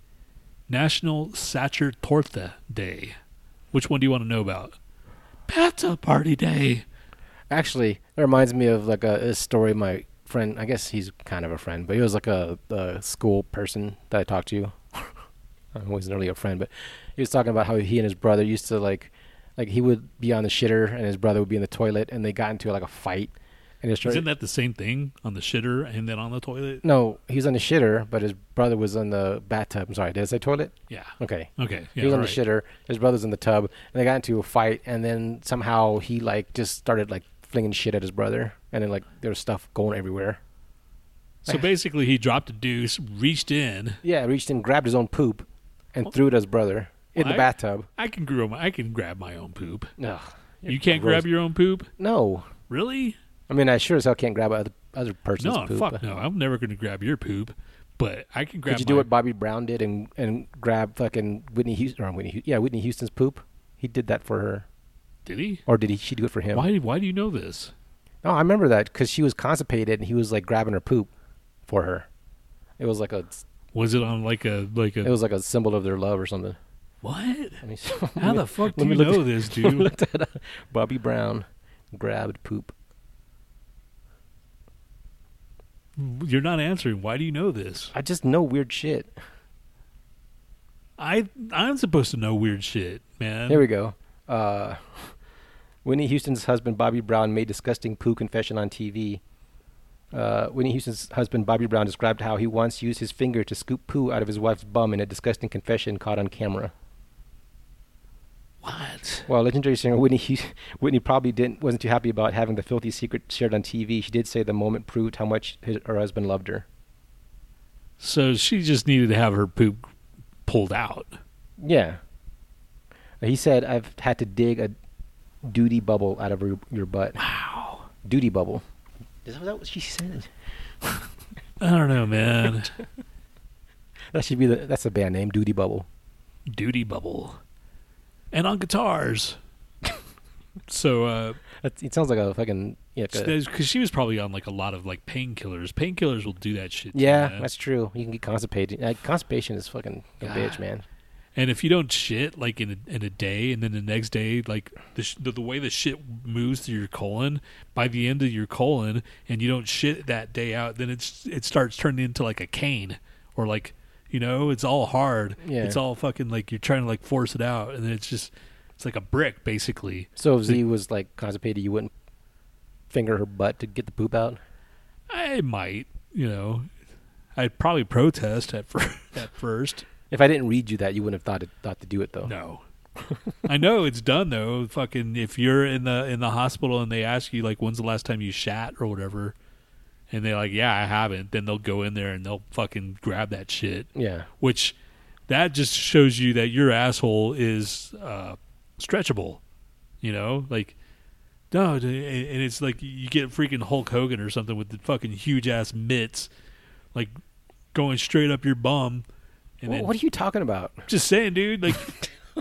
National Sacher Torta Day. Which one do you want to know about? Bathtub Party Day. Actually, that reminds me of like a, a story. My friend, I guess he's kind of a friend, but he was like a, a school person that I talked to. I wasn't really a friend, but he was talking about how he and his brother used to like, like he would be on the shitter and his brother would be in the toilet, and they got into like a fight. And Isn't that the same thing on the shitter and then on the toilet? no, he was on the shitter, but his brother was on the bathtub. I'm sorry, did I say toilet? Yeah. Okay. Okay. he was on alright. the shitter. His brother's in the tub, and they got into a fight. And then somehow he like just started like flinging shit at his brother, and then like there was stuff going everywhere. So basically, he dropped a deuce, reached in. Yeah, reached in, grabbed his own poop, and threw it at his brother in the bathtub. I can grow. My, I can grab my own poop. No, You can't gross. grab your own poop, No, really? I mean I sure as hell can't grab other other person's poop. No, poop. fuck no. I'm never going to grab your poop, but I can grab. Did you do my- what Bobby Brown did and and grab fucking Whitney Houston? Or Whitney, Hu- yeah, Whitney Houston's poop. He did that for her, Did he? or did he? She do it for him? Why? Why do you know this? No, I remember that because she was constipated and he was like grabbing her poop for her. It was like a Was it on like a like a it was like a symbol of their love or something. what? I mean, How the fuck do you know at- this, dude? look that up. Bobby Brown grabbed poop. You're not answering. Why do you know this? I just know weird shit. I I'm supposed to know weird shit, man. Here we go. Uh, Whitney Houston's husband Bobby Brown made disgusting poo confession on TV. Uh, Whitney Houston's husband Bobby Brown described how he once used his finger to scoop poo out of his wife's bum in a disgusting confession caught on camera. What? Well, legendary singer Whitney Hu- Whitney probably didn't wasn't too happy about having the filthy secret shared on TV. She did say the moment proved how much his, her husband loved her. So she just needed to have her poop pulled out. Yeah. He said, "I've had to dig a duty bubble out of your, your butt." Wow. Duty bubble. Is that what she said? I don't know, man. That should be the that's a band name, Duty Bubble. Duty bubble, and on guitars. so, uh, it sounds like a fucking yeah. because she was probably on like a lot of like painkillers. Painkillers will do that shit. yeah, you, man. that's true. You can get constipated. Uh, constipation is fucking a bitch, man. And if you don't shit like in a, in a day, and then the next day, like the, sh- the the way the shit moves through your colon, by the end of your colon, and you don't shit that day out, then it's it starts turning into like a cane, or like you know, it's all hard. Yeah. It's all fucking like you're trying to like force it out, and then it's just it's like a brick basically. So if Z was like constipated, you wouldn't finger her butt to get the poop out. I might, you know, I'd probably protest at fir- at first. If I didn't read you that, you wouldn't have thought it, thought to do it though. No. I know it's done though. Fucking if you're in the in the hospital and they ask you like when's the last time you shat or whatever, and they're like, Yeah, I haven't, then they'll go in there and they'll fucking grab that shit. Yeah. Which that just shows you that your asshole is uh stretchable. You know? Like no, and and it's like you get freaking Hulk Hogan or something with the fucking huge ass mitts, like going straight up your bum. And Wha- then, what are you talking about? just saying, dude. Like,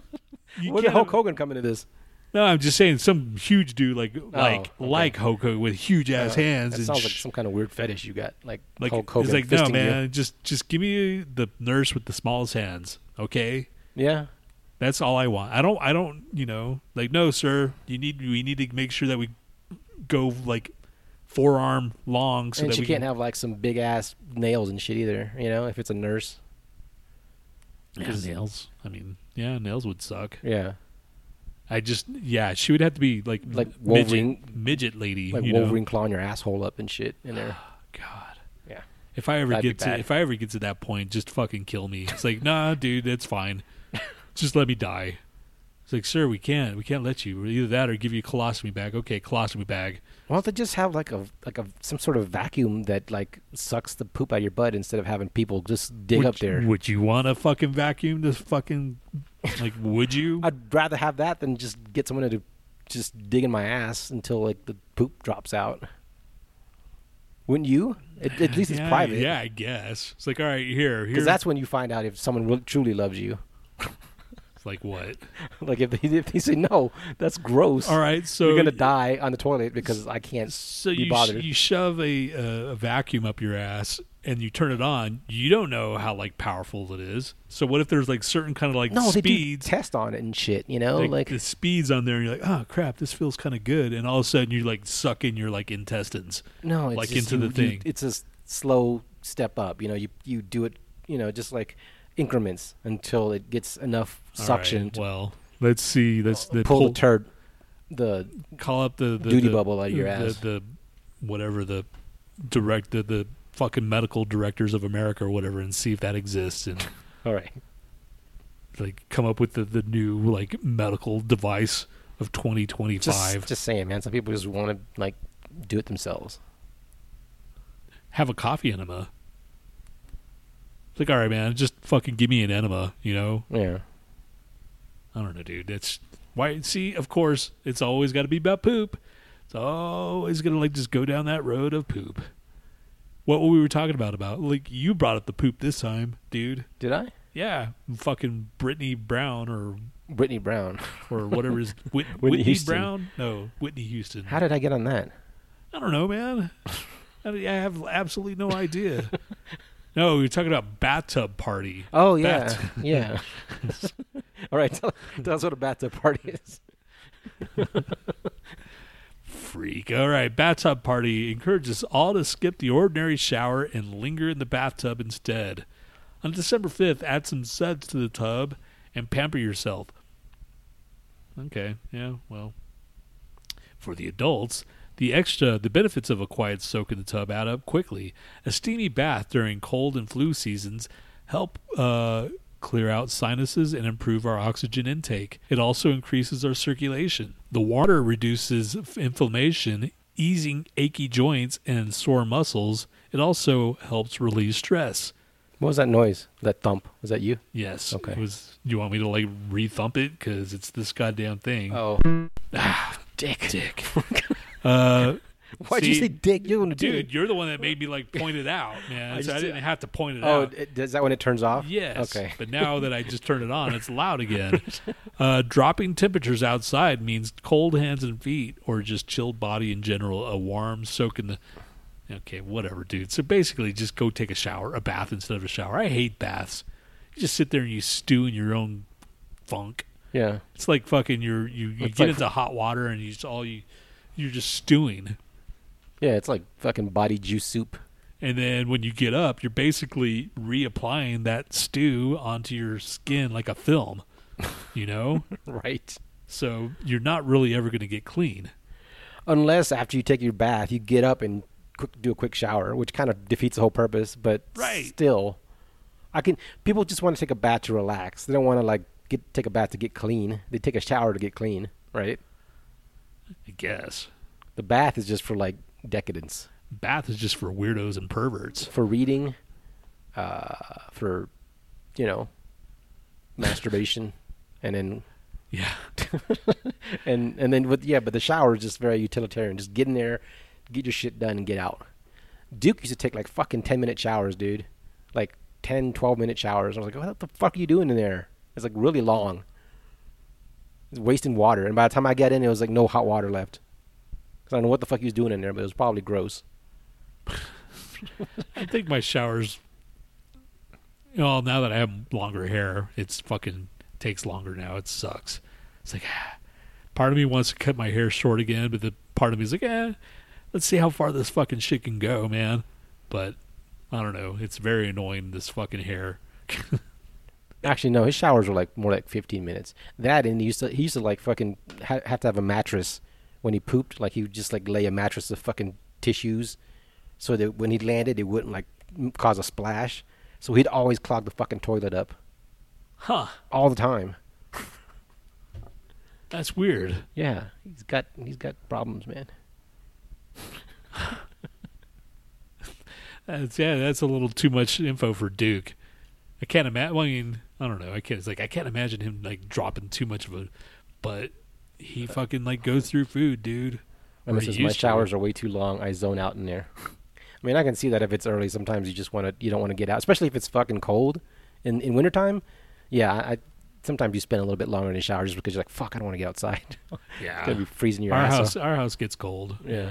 what did Hulk Hogan come into this? No, I'm just saying some huge dude like like okay. like Hulk Hogan with huge ass Uh, hands That sounds like some kind of weird fetish you got, like, like Hulk Hogan. it's like no fisting you. man, just just give me the nurse with the smallest hands, okay? Yeah. That's all I want. I don't I don't you know like no sir, you need we need to make sure that we go like forearm long so and that she we can't can have like some big ass nails and shit either. You know, if it's a nurse. Yeah, nails. I mean, yeah, nails would suck. Yeah. I just yeah, she would have to be like Like midget, Wolverine- midget lady, Like you know? Wolverine clawing your asshole up and shit in there. God. Yeah. If I ever That'd get to if I ever get to that point, just fucking kill me. It's like, nah, dude, that's fine. just let me die. It's like, sir, we can't. We can't let you. Either that or give you a colostomy bag. Okay, colostomy bag. Why don't they just have like a like a some sort of vacuum that like sucks the poop out of your butt instead of having people just dig would, up there? Would you want a fucking vacuum this fucking like would you? I'd rather have that than just get someone to just dig in my ass until like the poop drops out. Wouldn't you? At, at least it's yeah, private. Yeah, I guess. It's like, all right, here, here. Because that's when you find out if someone really, truly loves you. Like what? like if they, if they say no, that's gross. All right, so you're gonna die on the toilet because I can't So be you sh- bothered. you shove a, uh, a vacuum up your ass and you turn it on. You don't know how like powerful it is. So what if there's like certain kind of like no, they do test on it and shit. You know, like, like, the speeds on there, and you're like, oh crap, this feels kind of good, and all of a sudden you like suck in your like intestines. no, it's like just into you- the you- thing. it's a slow step up. You know, you you do it. You know, just like increments until it gets enough suction right, well, let's see. Let's the pull the turd, the call up the, the duty the- bubble out of your the, ass. The whatever the direct the, the fucking medical directors of America or whatever and see if that exists and All right. like come up with the, the new like medical device of 2025. Just, just saying, man. Some people just want to like do it themselves. Have a coffee enema. It's like, all right, man, just fucking give me an enema, you know? Yeah. I don't know, dude. It's why. See, of course, it's always got to be about poop. It's always gonna like just go down that road of poop. What were we were talking about about like you brought up the poop this time, dude. Did I? Yeah, fucking Brittany Brown or Brittany Brown. or whatever is Whit- Whitney Whitney Houston. Brown? No, Whitney Houston. How did I get on that? I don't know, man. I have absolutely no idea. no, were talking about bathtub party. Oh yeah, Bat- yeah. All right, tell, tell us what a bathtub party is. Freak. All right, bathtub party encourages all to skip the ordinary shower and linger in the bathtub instead. On December 5th, add some suds to the tub and pamper yourself. Okay, yeah, well. For the adults, the extra the benefits of a quiet soak in the tub add up quickly. A steamy bath during cold and flu seasons help uh, clear out sinuses and improve our oxygen intake. It also increases our circulation. The water reduces inflammation, easing achy joints and sore muscles. It also helps release stress. What was that noise? That thump? Was that you? Yes. Okay. It was. You want me to like re-thump it because it's this goddamn thing. Oh, Ah, dick, dick. uh, why'd you See, say dick? You're gonna do dude, you're the one that made me like point it out, man. I so I didn't have to point it out. Oh, is that when it turns off? Yes. Okay. But now that I just turned it on, it's loud again. Uh, dropping temperatures outside means cold hands and feet, or just chilled body in general. A warm soak in the. Okay, whatever, dude. So basically, just go take a shower, a bath instead of a shower. I hate baths. You just sit there and you stew in your own funk. Yeah. It's like fucking you're you, you It's get like- into hot water and you just all you you're just stewing. Yeah, it's like fucking body juice soup. And then when you get up, you're basically reapplying that stew onto your skin like a film, you know? Right. so you're not really ever going to get clean. Unless after you take your bath, you get up and quick, do a quick shower, which kind of defeats the whole purpose. But Right. still, I can. People just want to take a bath to relax. They don't want to like get take a bath to get clean. They take a shower to get clean, right? I guess. The bath is just for like decadence, Bath is just for weirdos and perverts. for reading, uh, for you know, masturbation, and then Yeah. and and then with yeah, but the shower is just very utilitarian. Just get in there, get your shit done, and get out. Duke used to take like fucking ten minute showers, dude. Like 10, 12 minute showers. I was like, what the fuck are you doing in there? It's like really long. Wasting water. And by the time I got in, it was like no hot water left. Cause I don't know what the fuck he was doing in there, but it was probably gross. I think my showers well, now that I have longer hair, it's fucking takes longer now. It sucks. It's like ah, part of me wants to cut my hair short again, but the part of me is like, eh, let's see how far this fucking shit can go, man. But I don't know. It's very annoying this fucking hair. Actually, no, his showers were like more like 15 minutes. That and he used to he used to like fucking ha- have to have a mattress when he pooped. Like he would just like lay a mattress of fucking tissues, so that when he landed, it wouldn't like cause a splash. So he'd always clog the fucking toilet up Huh. all the time. That's weird. Yeah, he's got he's got problems, man. That's yeah, that's a little too much info for Duke. I can't imagine. Well, I mean, I don't know. I can't. It's like I can't imagine him like dropping too much of a. But he fucking like goes through food, dude. And this is my used to. showers are way too long. I zone out in there. I mean, I can see that if it's early, sometimes you just want to you don't want to get out, especially if it's fucking cold in in wintertime. Yeah, I, I sometimes you spend a little bit longer in the shower just because you're like, fuck, I don't want to get outside. Yeah. It's gonna be freezing your our ass house, off. our house gets cold. Yeah.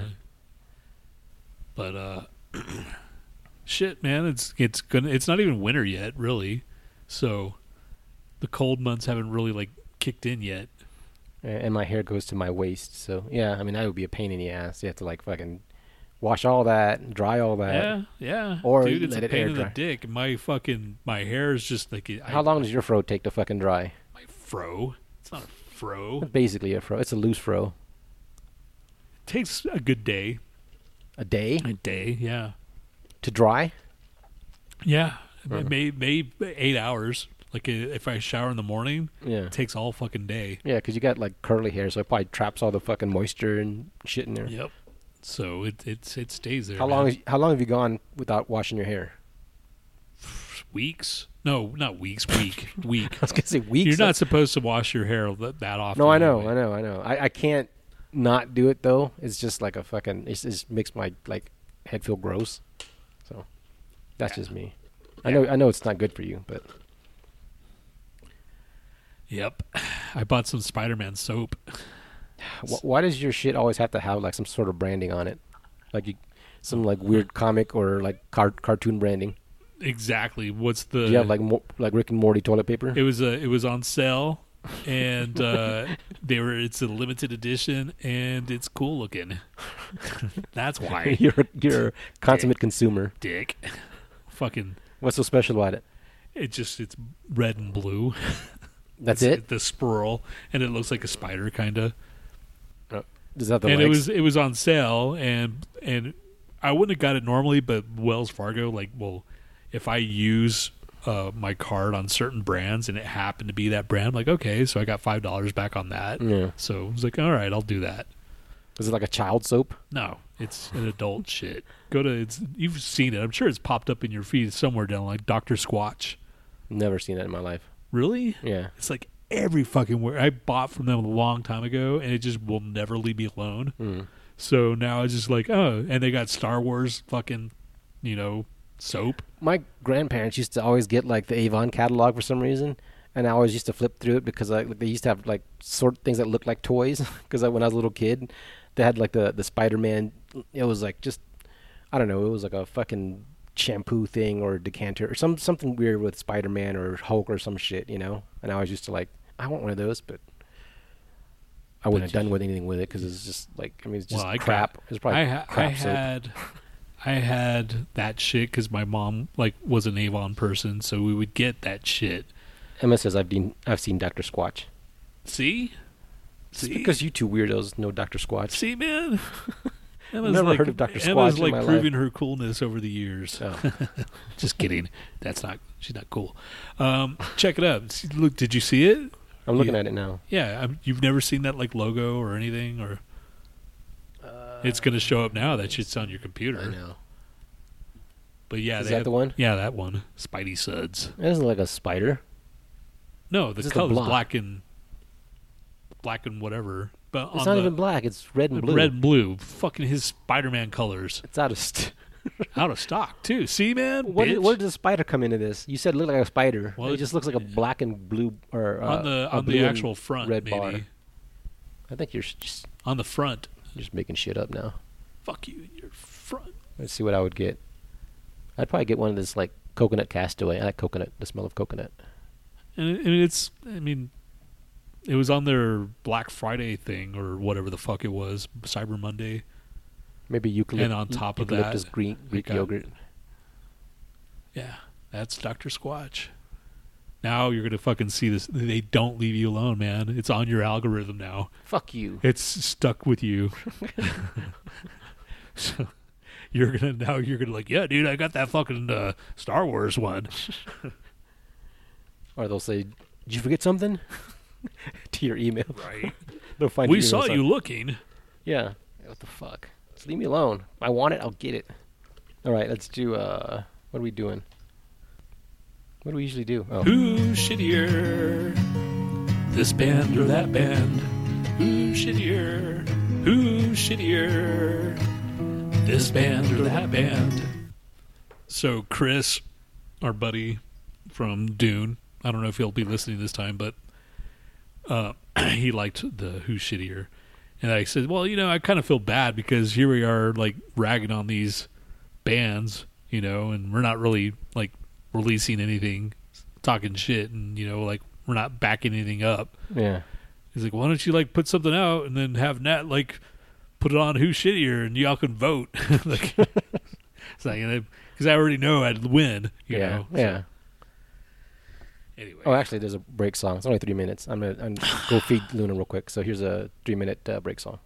But uh, shit, man, it's it's gonna. It's not even winter yet, really. So, the cold months haven't really like kicked in yet. and my hair goes to my waist. So yeah, I mean that would be a pain in the ass. You have to like fucking wash all that, dry all that. yeah, yeah. Or dude, it's let a it pain in the dick. My fucking my hair is just like I, How long does your fro take to fucking dry? my fro. It's not a fro. Basically a fro. It's a loose fro. takes a good day. A day a day. Yeah, to dry? yeah. Uh-huh. May maybe eight hours. Like uh, if I shower in the morning, Yeah. it takes all fucking day. Yeah, because you got like curly hair, so it probably traps all the fucking moisture and shit in there. Yep. So it it it stays there. How man. long? Is, how long have you gone without washing your hair? weeks? No, not weeks. Week, week. I was gonna say weeks. You're not supposed to wash your hair that, that often. No, I know, anyway. I know, I know. I, I can't not do it though. It's just like a fucking. It's, it just makes my like head feel gross. So that's just me. I know. I know it's not good for you, but Yep. I bought some Spider-Man soap. wh- why does your shit always have to have like some sort of branding on it? Like you, some like weird comic or like car- cartoon branding. Exactly. What's the? Do you have like mo- like Rick and Morty toilet paper? It was a. It was on sale, and uh, they were. It's a limited edition, and it's cool looking. That's why. you're you're a consummate consumer. Dick. Fucking. What's so special about it? It just. It's red and blue. That's It's it. The swirl, and it looks like a spider, kind of. Does that the and legs? it was it was on sale and and I wouldn't have got it normally, but Wells Fargo like well, if I use uh, my card on certain brands and it happened to be that brand, I'm like okay, so I got five dollars back on that. Yeah. So I was like, all right, I'll do that. Is it like a child soap? No, it's an adult shit. Go to it's you've seen it. I'm sure it's popped up in your feed somewhere down like Doctor Squatch. Never seen that in my life. Really? Yeah. It's like every fucking word. I bought from them a long time ago, and it just will never leave me alone. Mm. So now it's just like, oh, and they got Star Wars fucking, you know, soap. My grandparents used to always get like the Avon catalog for some reason, and I always used to flip through it because like they used to have like sort of things that looked like toys. Because when I was a little kid, they had like the the Spider Man. It was like just I don't know. It was like a fucking shampoo thing or decanter or some something weird with Spider Man or Hulk or some shit, you know. And I was used to like I want one of those, but. I wouldn't But have done with anything with it because it's just like I mean it's just well, crap. It's probably I, ha- crap I had, I had that shit because my mom like was an Avon person, so we would get that shit. Emma says I've been I've seen Doctor Squatch. See, It's see, because you two weirdos know Doctor Squatch. see, man. Emma's Never like, heard of Dr. Emma's Squatch in like my life. proving her coolness over the years. Oh. Just kidding. That's not. She's not cool. Um, check it out. Look, did you see it? I'm looking Yeah. at it now. Yeah, i you've never seen that like logo or anything, or it's going to show up now. That shit's on your computer. I know. But yeah, Is they that have- the one? Yeah, that one. Spidey Suds. It doesn't look like a spider. No, the This is color's black and black and whatever. But It's not the, even black. It's red and blue. red and blue. Fucking his Spider-Man colors It's out of. St- out of stock too. See, man. what, bitch? where does the spider come into this? You said it looked like a spider. Well, it it- just looks like a black and blue or uh, on the on the actual front, red maybe bar. I think you're just on the front. you're just making shit up now. Fuck you, your front. Let's see what I would get. I'd probably get one of this like coconut castaway. I like coconut. The smell of coconut. And and it's, I mean, it was on their Black Friday thing or whatever the fuck it was, Cyber Monday. Maybe eucalypt- And on top of that, Greek, Greek got- yogurt. Yeah, that's Doctor Squatch. Now you're gonna fucking see this. They don't leave you alone, man. It's on your algorithm now. Fuck you. It's stuck with you. so you're gonna now you're gonna like, yeah, dude, I got that fucking uh, Star Wars one. Or they'll say, "Did you forget something?" to your email. Right. They'll find we saw you looking. Yeah. What the fuck? Just leave me alone. If I want it, I'll get it. All right, let's do. uh What are we doing? What do we usually do? Oh, Who's shittier? This band or that band? Who's shittier? Who's shittier? This band or that band? So Chris, our buddy from Dune, I don't know if he'll be listening this time, but uh, he liked the Who's shittier, and I said, well, you know, I kind of feel bad because here we are like ragging on these bands, you know, and we're not really like releasing anything, talking shit, and you know, like we're not backing anything up. yeah. He's like, why don't you like put something out and then have Nat like put it on who's shittier and y'all can vote. like, it's like because I already know I'd win. You yeah. know. Yeah. Anyway, Oh, actually, there's a break song. It's only three minutes. I'm gonna, go feed Luna real quick. So here's a three minute uh, break song.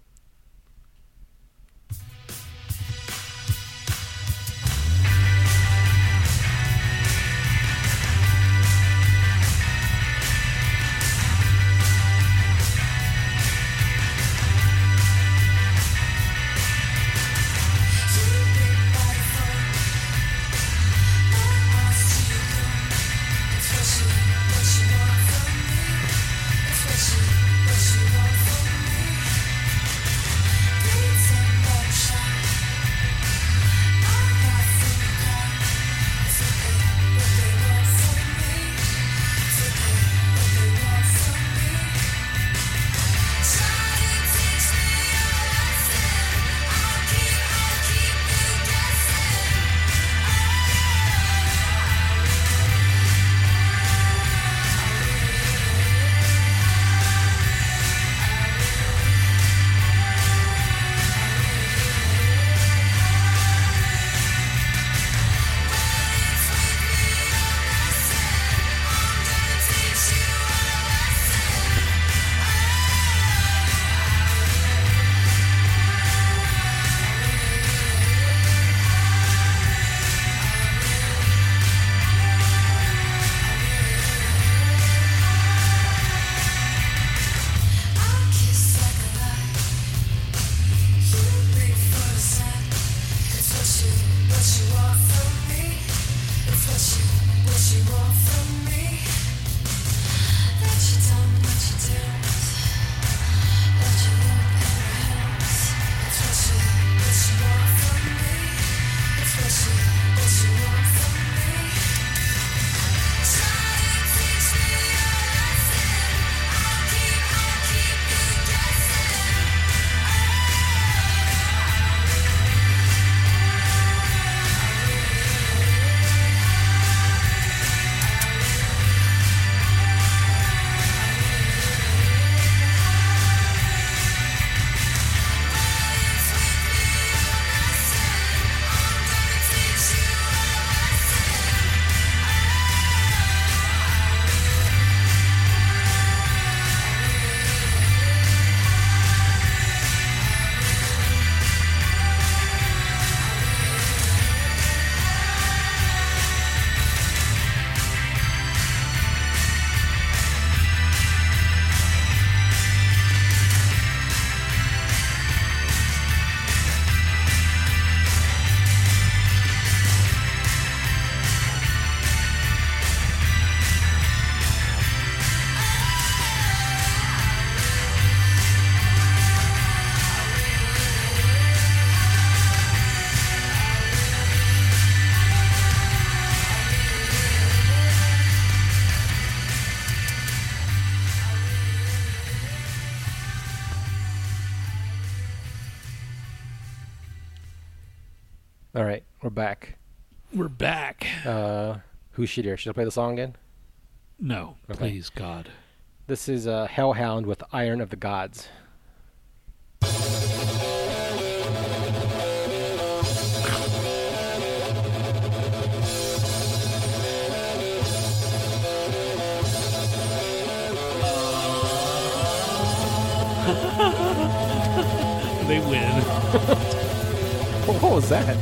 We're back. We're back. Uh, who's shittier? Should I play the song again? No, Okay. please, God. This is uh, Hellhound with Iron of the Gods. They win. What was that?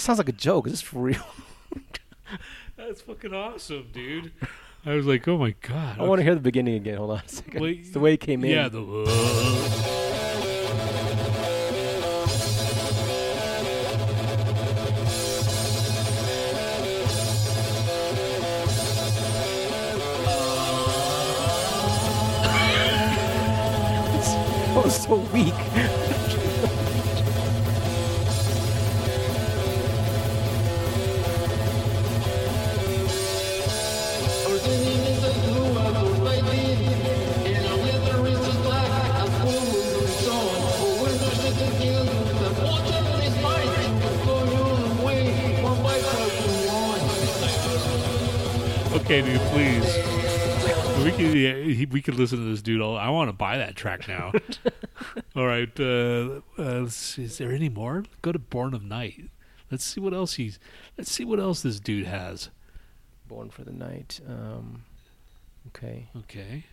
This sounds like a joke. Is this for real? That's fucking awesome, dude. I was like, oh my god. I want to hear the beginning again. Hold on a second. Wait, it's the way it came in. Yeah, the. That was so weak. Okay, dude, please. We could yeah, we could listen to this dude. All I want to buy that track now. all right, uh, uh, let's see, is there any more? Go to Born of Night. Let's see what else he's. Let's see what else this dude has. Born for the night. Um, okay. Okay.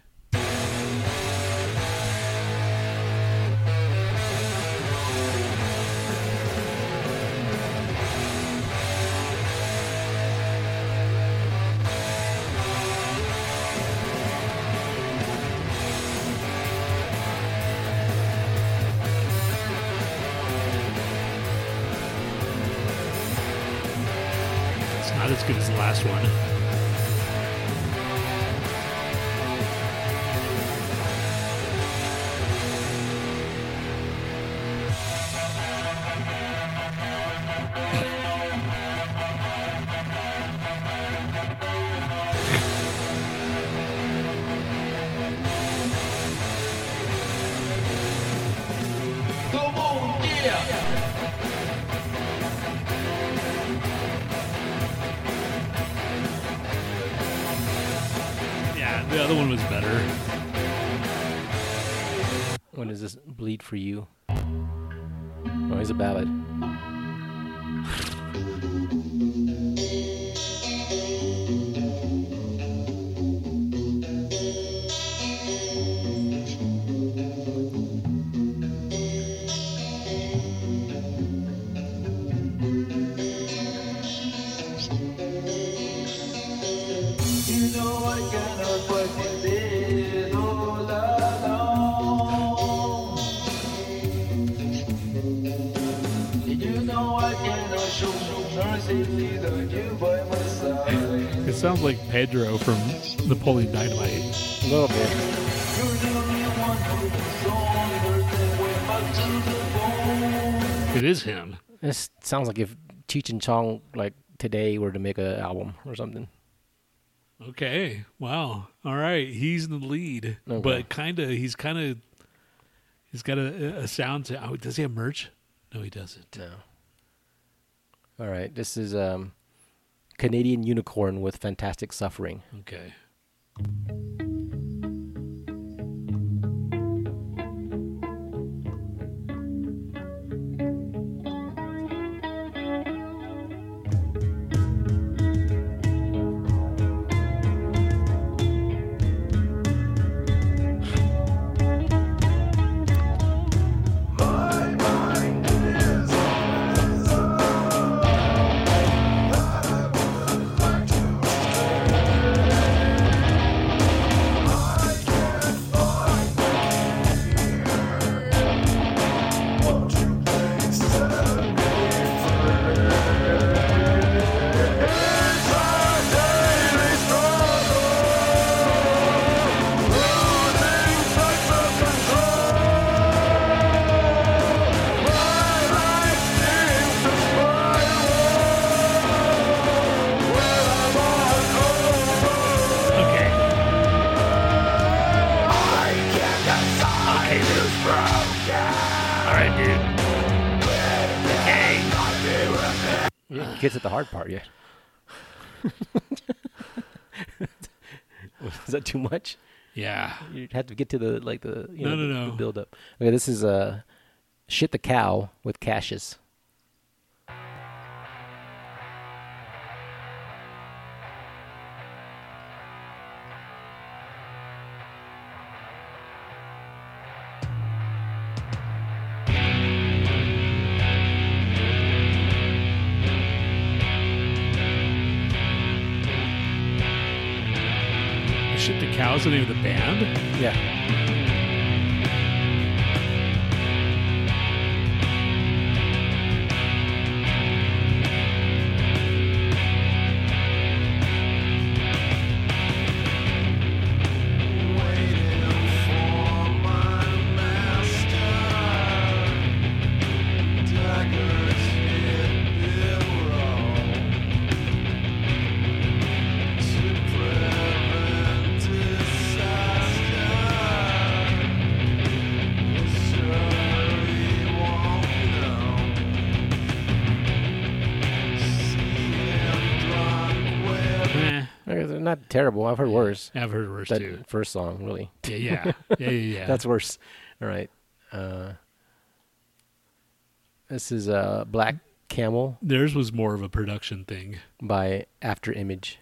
Last one. For you? Napoleon Dynamite. A little bit. It is him. This sounds like if Cheech and Chong like today were to make an album or something. Okay. Wow. All right. He's in the lead, Okay. but kind of. He's kind of. He's got a, a sound to. Oh, does he have merch? No, he doesn't. No. All right. This is um, Canadian Unicorn with Fantastic Suffering. Okay. Get Have to get to the like the you No, know, no, the, no. the build up. Okay, this is uh, shit the cow with Cassius. Cow's the name of the band. Yeah. Terrible. I've heard worse. I've heard worse That too. first song, really. Yeah, yeah, yeah, yeah. yeah. That's worse. All right. Uh, this is uh, Black Camel Theirs was more of a production thing. by After Image.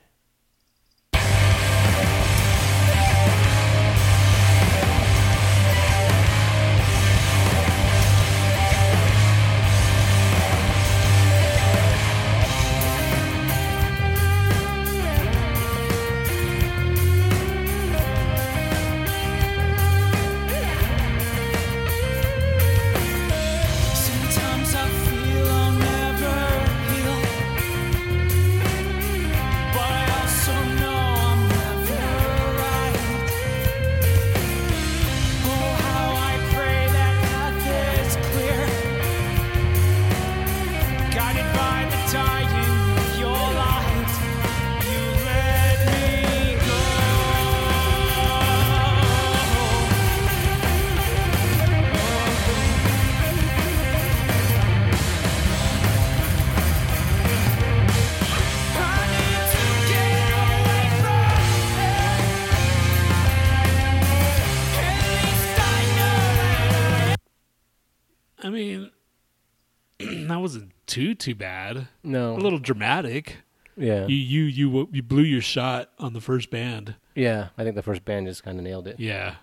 Too too bad. No. A little dramatic. Yeah. You you you you blew your shot on the first band. yeah. I think the first band just kind of nailed it. Yeah.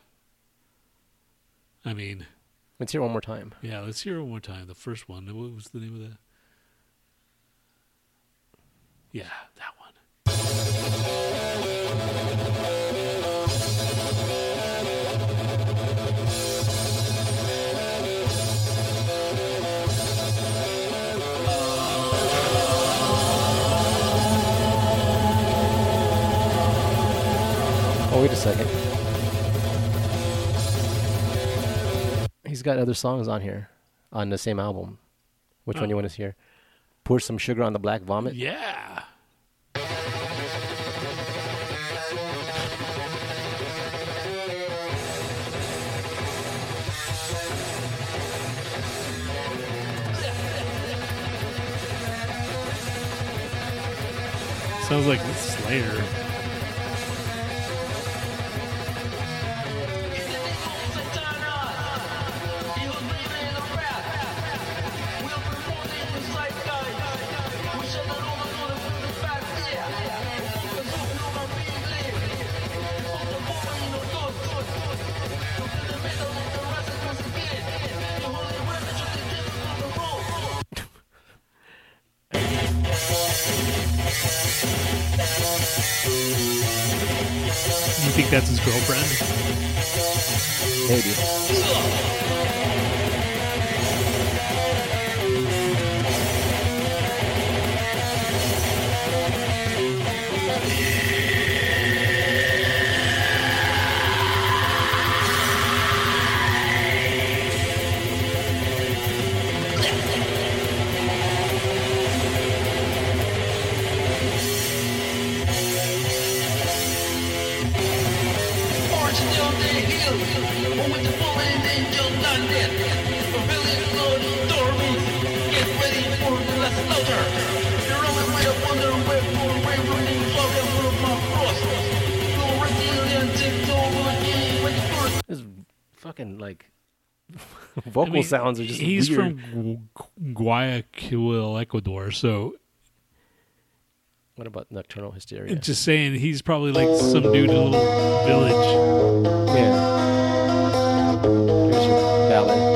I mean, Let's hear one more time. yeah. Let's hear one more time. The first one. What was the name of that? Yeah, that one. Oh, wait a second. He's got other songs on here on the same album. Which one Oh. you want to hear? Pour some sugar on the black vomit. Yeah. Sounds like Slayer. His fucking like vocal I mean, sounds are just. He's weird. from Guayaquil, Ecuador, so what about nocturnal hysteria? just saying, he's probably like oh. some dude in a little village. yeah. Here's your ballad.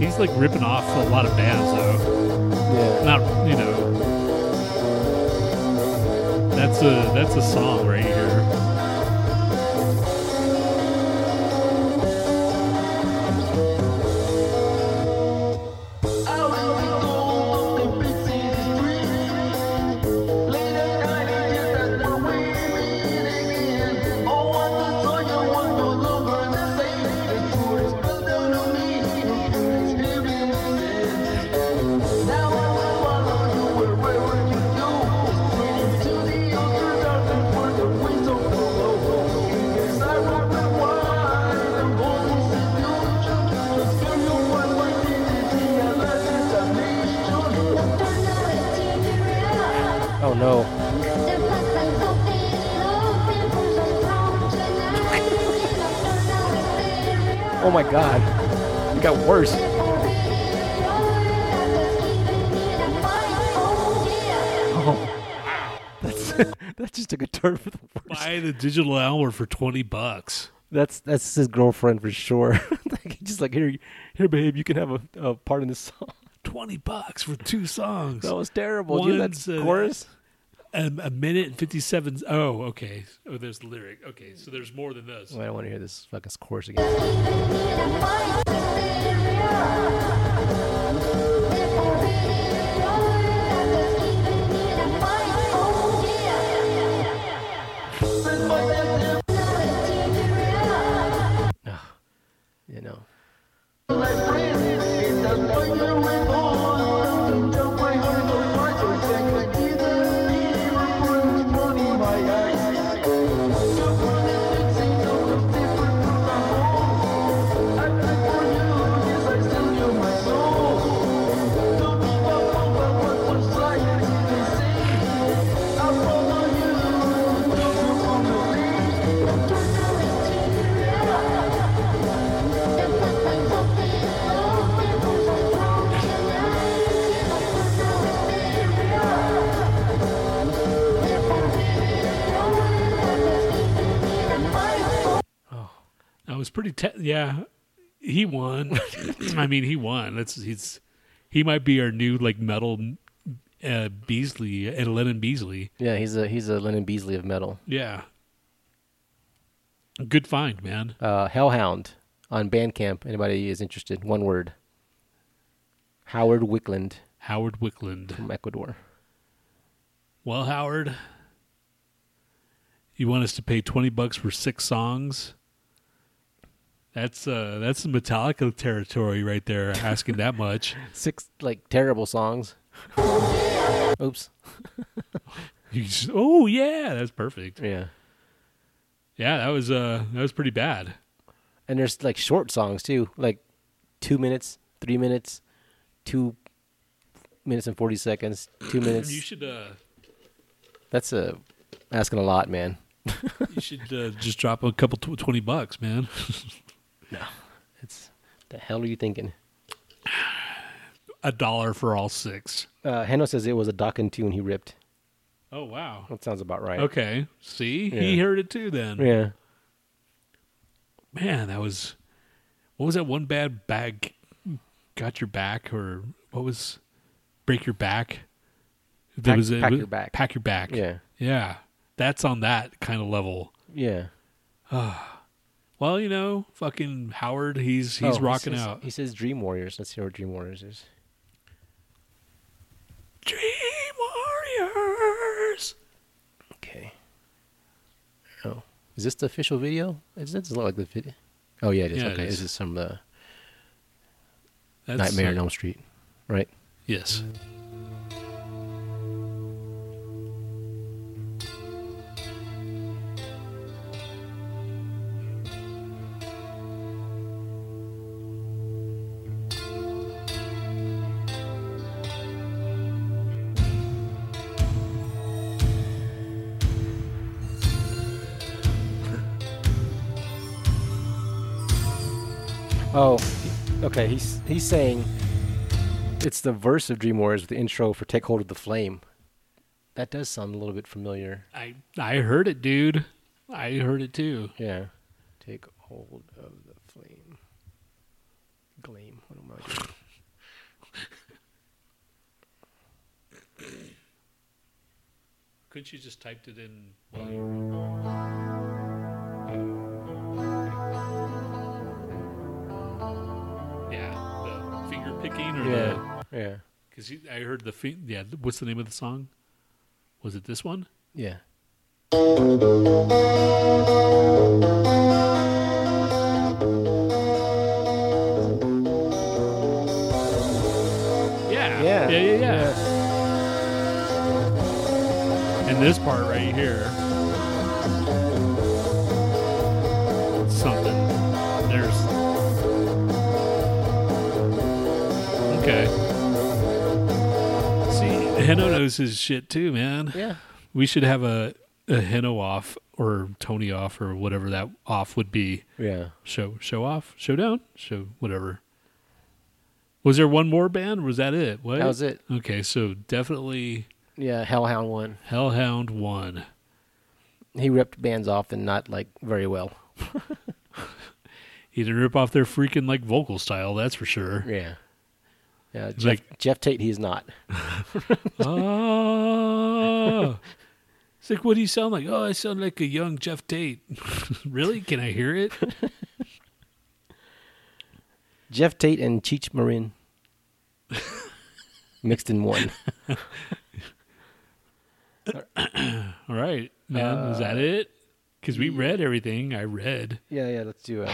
He's like ripping off a lot of bands, though. Yeah. Not you know. That's a that's a song right here. Oh my god. It got worse. Oh. That's that just took a turn for the worse. Buy the digital hour for twenty bucks. That's that's his girlfriend for sure. like, just like here, here, babe, you can have a, a part in this song. Twenty bucks for two songs. That was terrible. One's, that's uh, chorus. A, a minute and fifty seven. Oh, okay. Oh, there's the lyric. Okay, so there's more than this. Oh, I don't want to hear this fucking chorus again. You know. Was pretty. Te- yeah, he won. I mean, he won. That's he's he might be our new like metal uh, Beasley and Lennon Beasley. Yeah, he's a he's a Lennon Beasley of metal. Yeah, good find, man. Uh, Hellhound on Bandcamp. Anybody is interested? One word. Howard Wickland Howard Wickland. from Ecuador. Well, Howard, you want us to pay twenty bucks for six songs? That's uh that's Metallica territory right there. Asking that much. Six like terrible songs. Oops. You just, oh yeah, that's perfect. Yeah. Yeah, that was uh that was pretty bad. And there's like short songs too, like two minutes, three minutes, two minutes and forty seconds, two minutes. You should uh That's a asking a lot, man. you should uh, just drop a couple tw- twenty bucks, man. No, it's the hell are you thinking? a dollar for all six. Uh, Heno says it was a Dokken tune he ripped. Oh wow. That sounds about right. Okay. See, he heard it too. Then, Yeah. man, that was what was that one bad bag? Got your back, or what was break your back? There Pack- was a- Pack was- Your Back. Pack your back. Yeah. yeah. That's on that kind of level. Yeah. Well, you know, fucking Howard, he's he's Oh, he rocking says- out. He says Dream Warriors. Let's hear what Dream Warriors is. Dream Warriors. Okay. Oh, is this the official video? It doesn't look like the video. Oh yeah, it is. Yeah, it okay, is. this is some uh, That's, Nightmare on Elm Street, right? Yes. Oh, okay. He's he's saying it's the verse of Dream Warriors with the intro for "Take Hold of the Flame." That does sound a little bit familiar. I I heard it, dude. I heard it too. Yeah. Take hold of the flame. Gleam. What am I doing? Couldn't you just typed it in? Picking or Yeah. Yeah. because I heard the fi- yeah. What's the name of the song? Was it this one? Yeah. Yeah, Yeah. yeah, yeah, yeah. And this part right here, Heno knows his shit too, man. Yeah. We should have a a Heno off or Tony off or whatever that off would be. Yeah. Show show off, showdown, show whatever. Was there one more band? Or was that it? What? That was it. Okay, so definitely Yeah. Hellhound won. Hellhound one. He ripped bands off and not like very well. He didn't rip off their freaking like vocal style, that's for sure. Yeah. Yeah. Geoff, Like- Geoff Tate, he's not. oh. It's like, what do you sound like? Oh, I sound like a young Geoff Tate. really? Can I hear it? Geoff Tate and Cheech Marin mixed in one. All right, man. Is that uh, it? Because we read everything. I read. Yeah, yeah. Let's do it.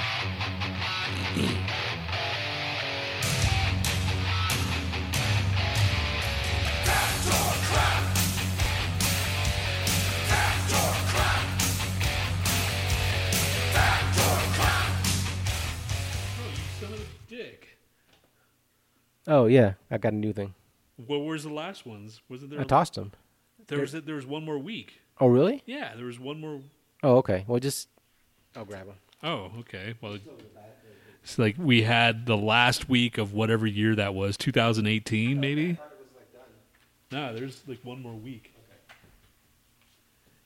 Oh yeah, I got a new thing. Well, where's the last ones? Wasn't there? I tossed them. there was there was one more week. Oh really? Yeah, there was one more. Oh okay. Well, just I'll grab him. Oh, okay. Well, it's like we had the last week of whatever year that was, 2018, maybe. No, there's like one more week.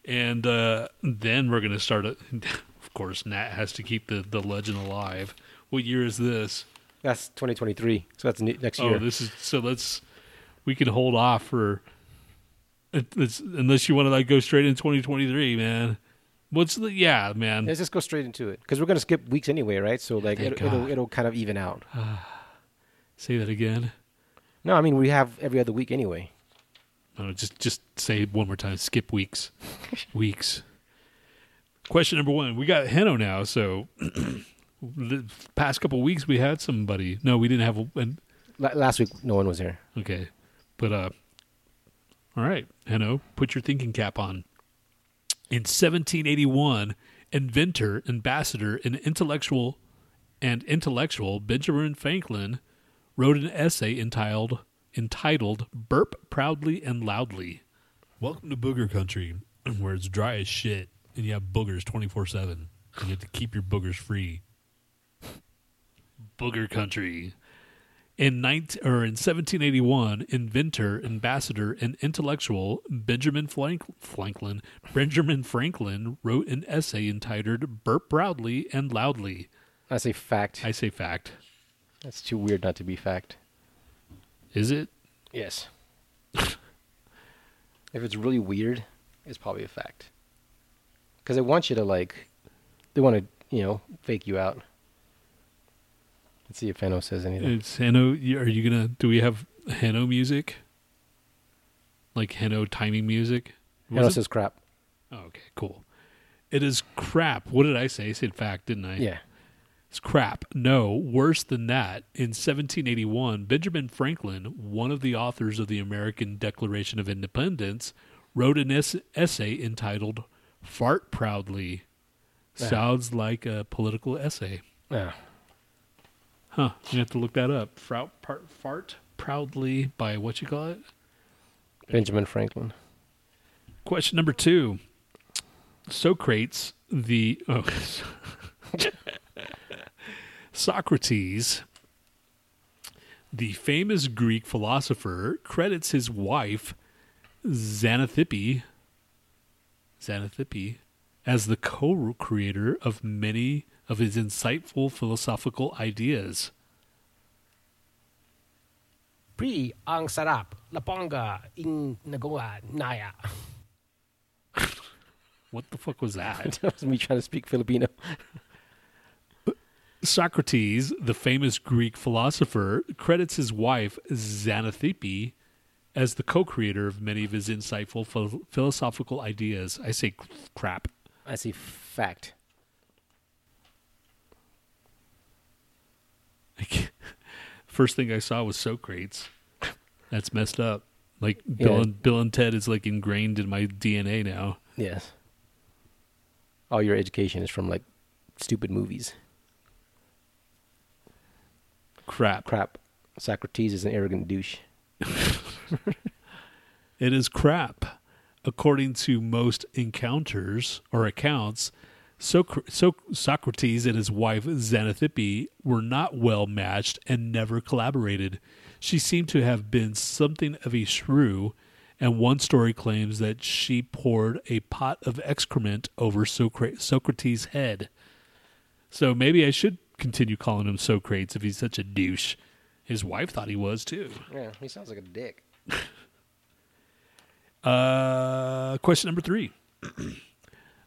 And uh, then we're gonna start. A, of course, Nat has to keep the the legend alive. What year is this? That's 2023. So that's ne- next Oh, year. this is so. Let's we can hold off for it's, unless you want to like go straight in 2023, man. What's the yeah, man? Let's just go straight into it because we're gonna skip weeks anyway, right? So like it, it'll it'll kind of even out. Say that again. No, I mean we have every other week anyway. No, just just say it one more time. Skip weeks, weeks. Question number one: We got Heno now, so the past couple weeks we had somebody. No, we didn't have. a- An, La- last week no one was here. okay, but uh, all right, Heno, put your thinking cap on. In 1781, inventor, ambassador, and intellectual and intellectual Benjamin Franklin wrote an essay entitled entitled "Burp Proudly and Loudly." Welcome to Booger Country, where it's dry as shit and you have boogers twenty four seven. You have to keep your boogers free. Booger Country. In 19, or in 1781, inventor, ambassador, and intellectual Benjamin Frank, Franklin Benjamin Franklin wrote an essay entitled "Burp Proudly and Loudly." I say fact. I say fact. That's too weird not to be fact. Is it? Yes. if it's really weird, it's probably a fact. Because they want you to like, they want to you know fake you out. Let's see if Fano says anything. It's you- Are you gonna? Do we have Heno music? Like Heno timing music? It? says crap. Oh, okay, cool. It is crap. What did I say? I said fact, didn't I? Yeah. It's crap. No, worse than that. In 1781, Benjamin Franklin, one of the authors of the American Declaration of Independence, wrote an es- essay entitled "Fart Proudly." Yeah. Sounds like a political essay. Yeah. Huh. You have to look that up. Frout, part, fart proudly by what you call it? Benjamin Franklin. Question number two. Socrates, the oh, Socrates, the famous Greek philosopher, credits his wife, Xanathippe, Xanathippe, as the co-creator of many of his insightful philosophical ideas. Pri ang sarap, lapanga in nagawa naya. What the fuck was that? that was me trying to speak Filipino. Socrates, the famous Greek philosopher, credits his wife, Xanathippe, as the co creator of many of his insightful phil- philosophical ideas. I say crap. I see fact. First thing I saw was Socrates. That's messed up. Like Bill, Yeah. and, Bill and Ted is like ingrained in my DNA now. Yes. All your education is from like stupid movies. Crap. Crap. Socrates is an arrogant douche. It is crap. According to most encounters or accounts, Soc- so- Socrates and his wife Xanathippe were not well matched and never collaborated. She seemed to have been something of a shrew, and one story claims that she poured a pot of excrement over Socra- Socrates' head. So maybe I should continue calling him Socrates if he's such a douche. His wife thought he was too. Yeah, he sounds like a dick. Uh, question number three.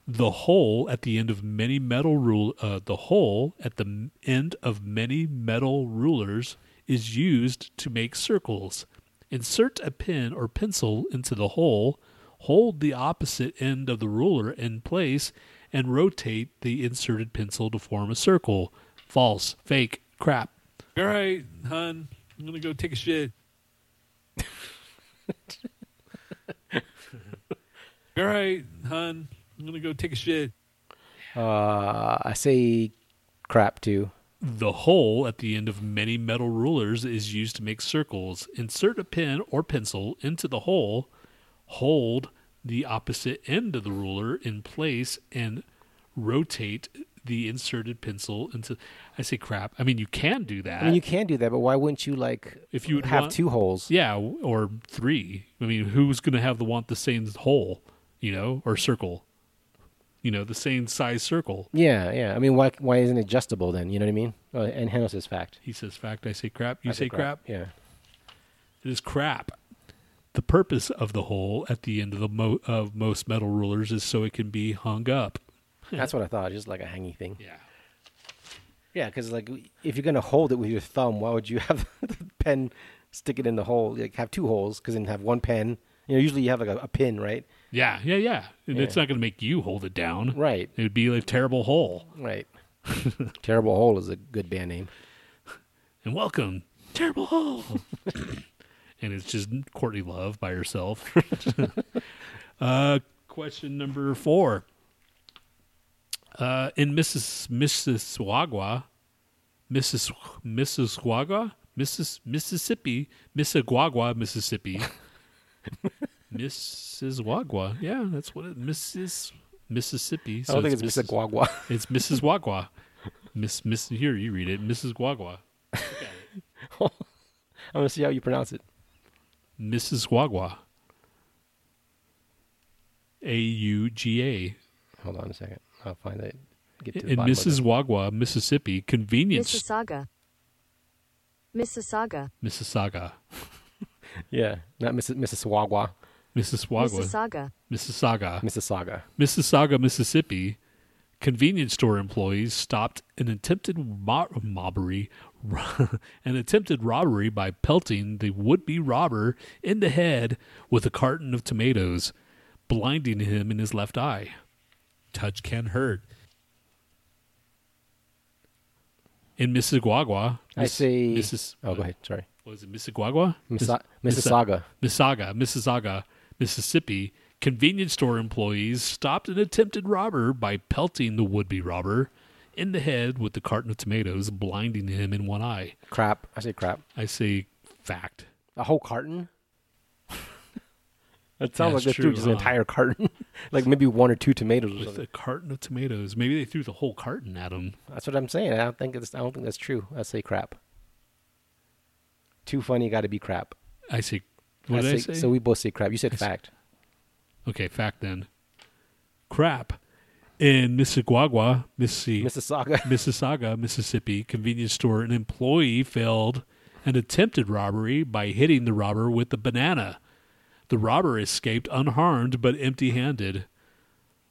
the hole at the end of many metal rule. Uh, the hole at the end of many metal rulers is used to make circles. Insert a pen or pencil into the hole. Hold the opposite end of the ruler in place and rotate the inserted pencil to form a circle. False. Fake. Crap. All right, hun. I'm gonna go take a shit. All right, hun. I'm gonna go take a shit. Uh, I say crap too. The hole at the end of many metal rulers is used to make circles. Insert a pen or pencil into the hole. Hold the opposite end of the ruler in place and rotate the inserted pencil into. I say crap. I mean, you can do that. I mean, you can do that, but why wouldn't you like If you would have want- two holes? Yeah, or three. I mean, who's going to have the want the same hole, you know, or circle? You know, the same size circle. Yeah, yeah. I mean, why why isn't it adjustable then? You know what I mean? Uh, and Heno says fact. He says fact. I say crap. You I say crap. Yeah. It is crap. The purpose of the hole at the end of the mo- of most metal rulers is so it can be hung up. That's what I thought. Just like a hangy thing. Yeah. Yeah, because like if you're gonna hold it with your thumb, why would you have the pen stick it in the hole? Like have two holes, because then have one pen. You know, usually you have like a, a pin, right? Yeah, yeah, yeah. And it's not going to make you hold it down. Right, It would be a terrible hole. right. Terrible hole is a good band name. And welcome, terrible hole. and it's just Courtney Love by herself. uh, question number four. Uh, in Mrs. Mississauga, Mrs. Mississauga, Missis, Mississippi, Mississauga, Mississippi, Mississauga. Yeah, that's what it. Mrs. Mississippi. I don't think it's it's Missis- Mr. Guagua. It's Mrs. Wagwa. Miss Miss here you read it. Mrs. Wagwa. I'm gonna see how you pronounce it. Mrs. Wagwa. A U G A. Hold on a second. I'll find it. Get to the In bottom of Mrs. it. Wagwa, Mississippi, convenience Mississauga. Mississauga. Mississauga. Yeah, not Mrs. Mrs. Wagwa. Mrs. Mississauga. Mississauga. Mississauga. Mississauga, Mississippi. Convenience store employees stopped an attempted mo- robbery, an attempted robbery by pelting the would-be robber in the head with a carton of tomatoes, blinding him in his left eye. Touch can hurt. In Mississauga, I Miss- say. Missis- oh, go ahead. Sorry. Was it Mississauga? Missa- Mississauga. Mississauga, Mississauga, Mississippi, convenience store employees stopped an attempted robber by pelting the would-be robber in the head with the carton of tomatoes, blinding him in one eye. Crap. I say crap. I say fact. A whole carton. It sounds Yeah, like they it's threw true, just an entire carton, like maybe one or two tomatoes or with something. a carton of tomatoes. Maybe they threw the whole carton at him. That's what I'm saying. I don't think it's. I don't think that's true. I say crap. Too funny, got to be crap. I say, what did I say? So we both say crap. You said I fact. okay, fact then. Crap. In Mississauga, Mississippi, Mississauga. Mississauga, Mississippi convenience store, an employee failed an attempted robbery by hitting the robber with a banana. The robber escaped unharmed but empty handed.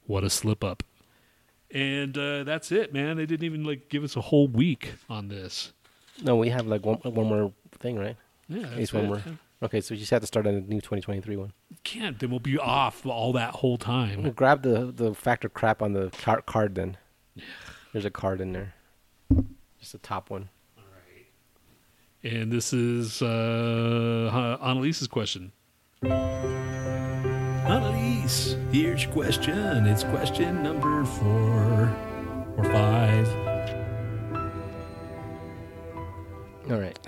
What a slip up. And uh, that's it, man. They didn't even like give us a whole week on this. No, we have like one one more thing, right? Yeah, At least one it. more. Okay, so you just have to start on a new 2023 one. Can't. Then we'll be off all that whole time. Grab the the factor crap on the car- card then. There's a card in there. Just the top one. All right. And this is uh, Annalise's question. Annalise, here's your question. It's question number four or five. All right.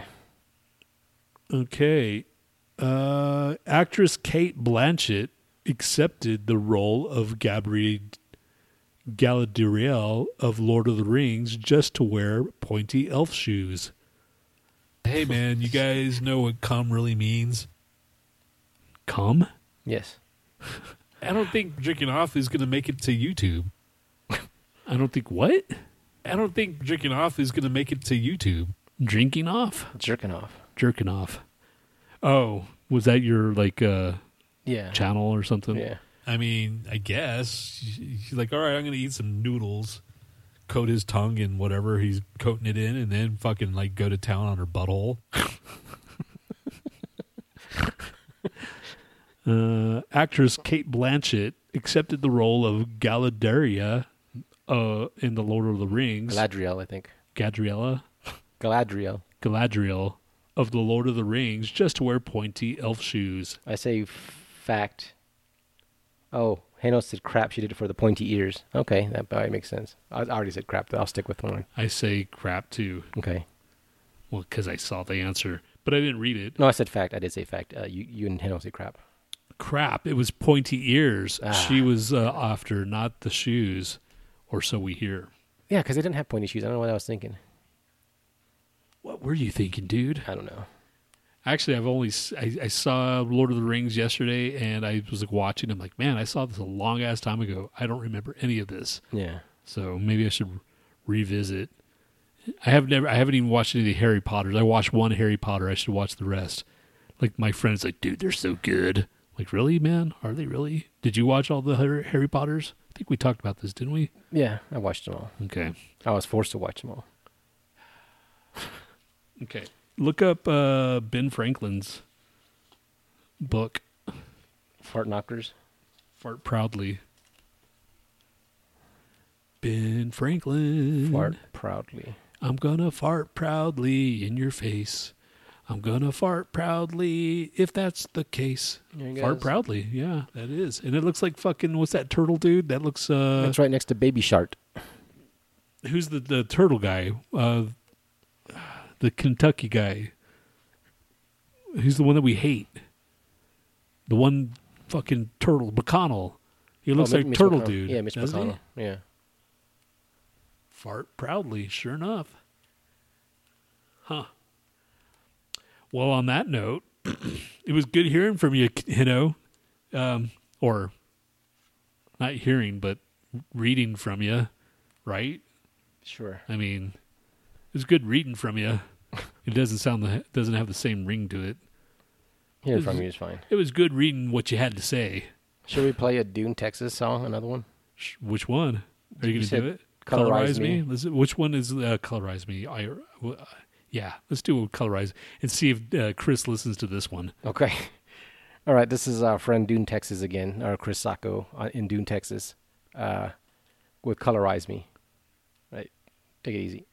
Okay. Uh, actress Cate Blanchett accepted the role of Gabrielle Galadriel of Lord of the Rings just to wear pointy elf shoes. Hey man, you guys know what cum really means? Cum? Yes. I don't think drinking off is going to make it to YouTube. I don't think what? I don't think drinking off is going to make it to YouTube. Drinking off? Jerking off. Jerking off. Oh, was that your like uh Yeah. channel or something? Yeah. I mean, I guess he's like, all right, I'm going to eat some noodles, coat his tongue in whatever he's coating it in, and then fucking like go to town on her butthole. uh, actress Cate Blanchett accepted the role of Galadriel uh, in the Lord of the Rings. Galadriel, I think. Gadriella, Galadriel. Galadriel of the Lord of the Rings, just to wear pointy elf shoes. I say fact. Oh, Hano said crap. She did it for the pointy ears. Okay, that probably makes sense. I already said crap. But I'll stick with one. I say crap too. Okay. Well, because I saw the answer, but I didn't read it. No, I said fact. I did say fact. Uh, you, you and Hano said crap. crap. It was pointy ears. Ah. She was uh, after, not the shoes, or so we hear. Yeah, because they didn't have pointy shoes. I don't know what I was thinking. What were you thinking, dude? I don't know. Actually, I've only I saw Lord of the Rings yesterday, and I was like watching. I'm like, man, I saw this a long ass time ago. I don't remember any of this, Yeah. so maybe I should revisit. I have never, I haven't even watched any of the Harry Potters. I watched one Harry Potter. I should watch the rest. Like my friends, like, dude, they're so good. Like, really, man? Are they really? Did you watch all the Harry, Harry Potters? I think we talked about this, didn't we? Yeah, I watched them all. Okay. I was forced to watch them all. Okay. Look up uh, Ben Franklin's book, Fart knockers. Fart Proudly. Ben Franklin. Fart proudly. I'm gonna fart proudly in your face. I'm gonna fart proudly if that's the case. Fart proudly, yeah, that is. And it looks like fucking what's that turtle dude? That looks uh That's right next to Baby Shark. who's the the turtle guy? Uh the Kentucky guy. He's the one that we hate? The one fucking turtle, McConnell. He looks Oh, like Mitch Turtle McConnell. Dude. Yeah, Mitch doesn't he? McConnell. Yeah. Fart proudly, sure enough. Huh. Well, on that note, it was good hearing from you, Hino. Um, or not hearing, but reading from you, right? Sure. I mean, was good reading from you. It doesn't sound the, doesn't have the same ring to it. Hearing from you is fine. It was good reading what you had to say. Should we play a Dune, Texas song? Another one? Sh- Which one? Are you, You going to said do it? Colorize Me. Let's, which one is uh, colorize me? I, uh, yeah, let's do a colorize and see if uh, Chris listens to this one. Okay. All right. This is our friend Dune, Texas again, or Chris Sacco uh, in Dune, Texas, uh, with Colorize Me. Right. Take it easy.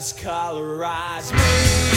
just colorize me.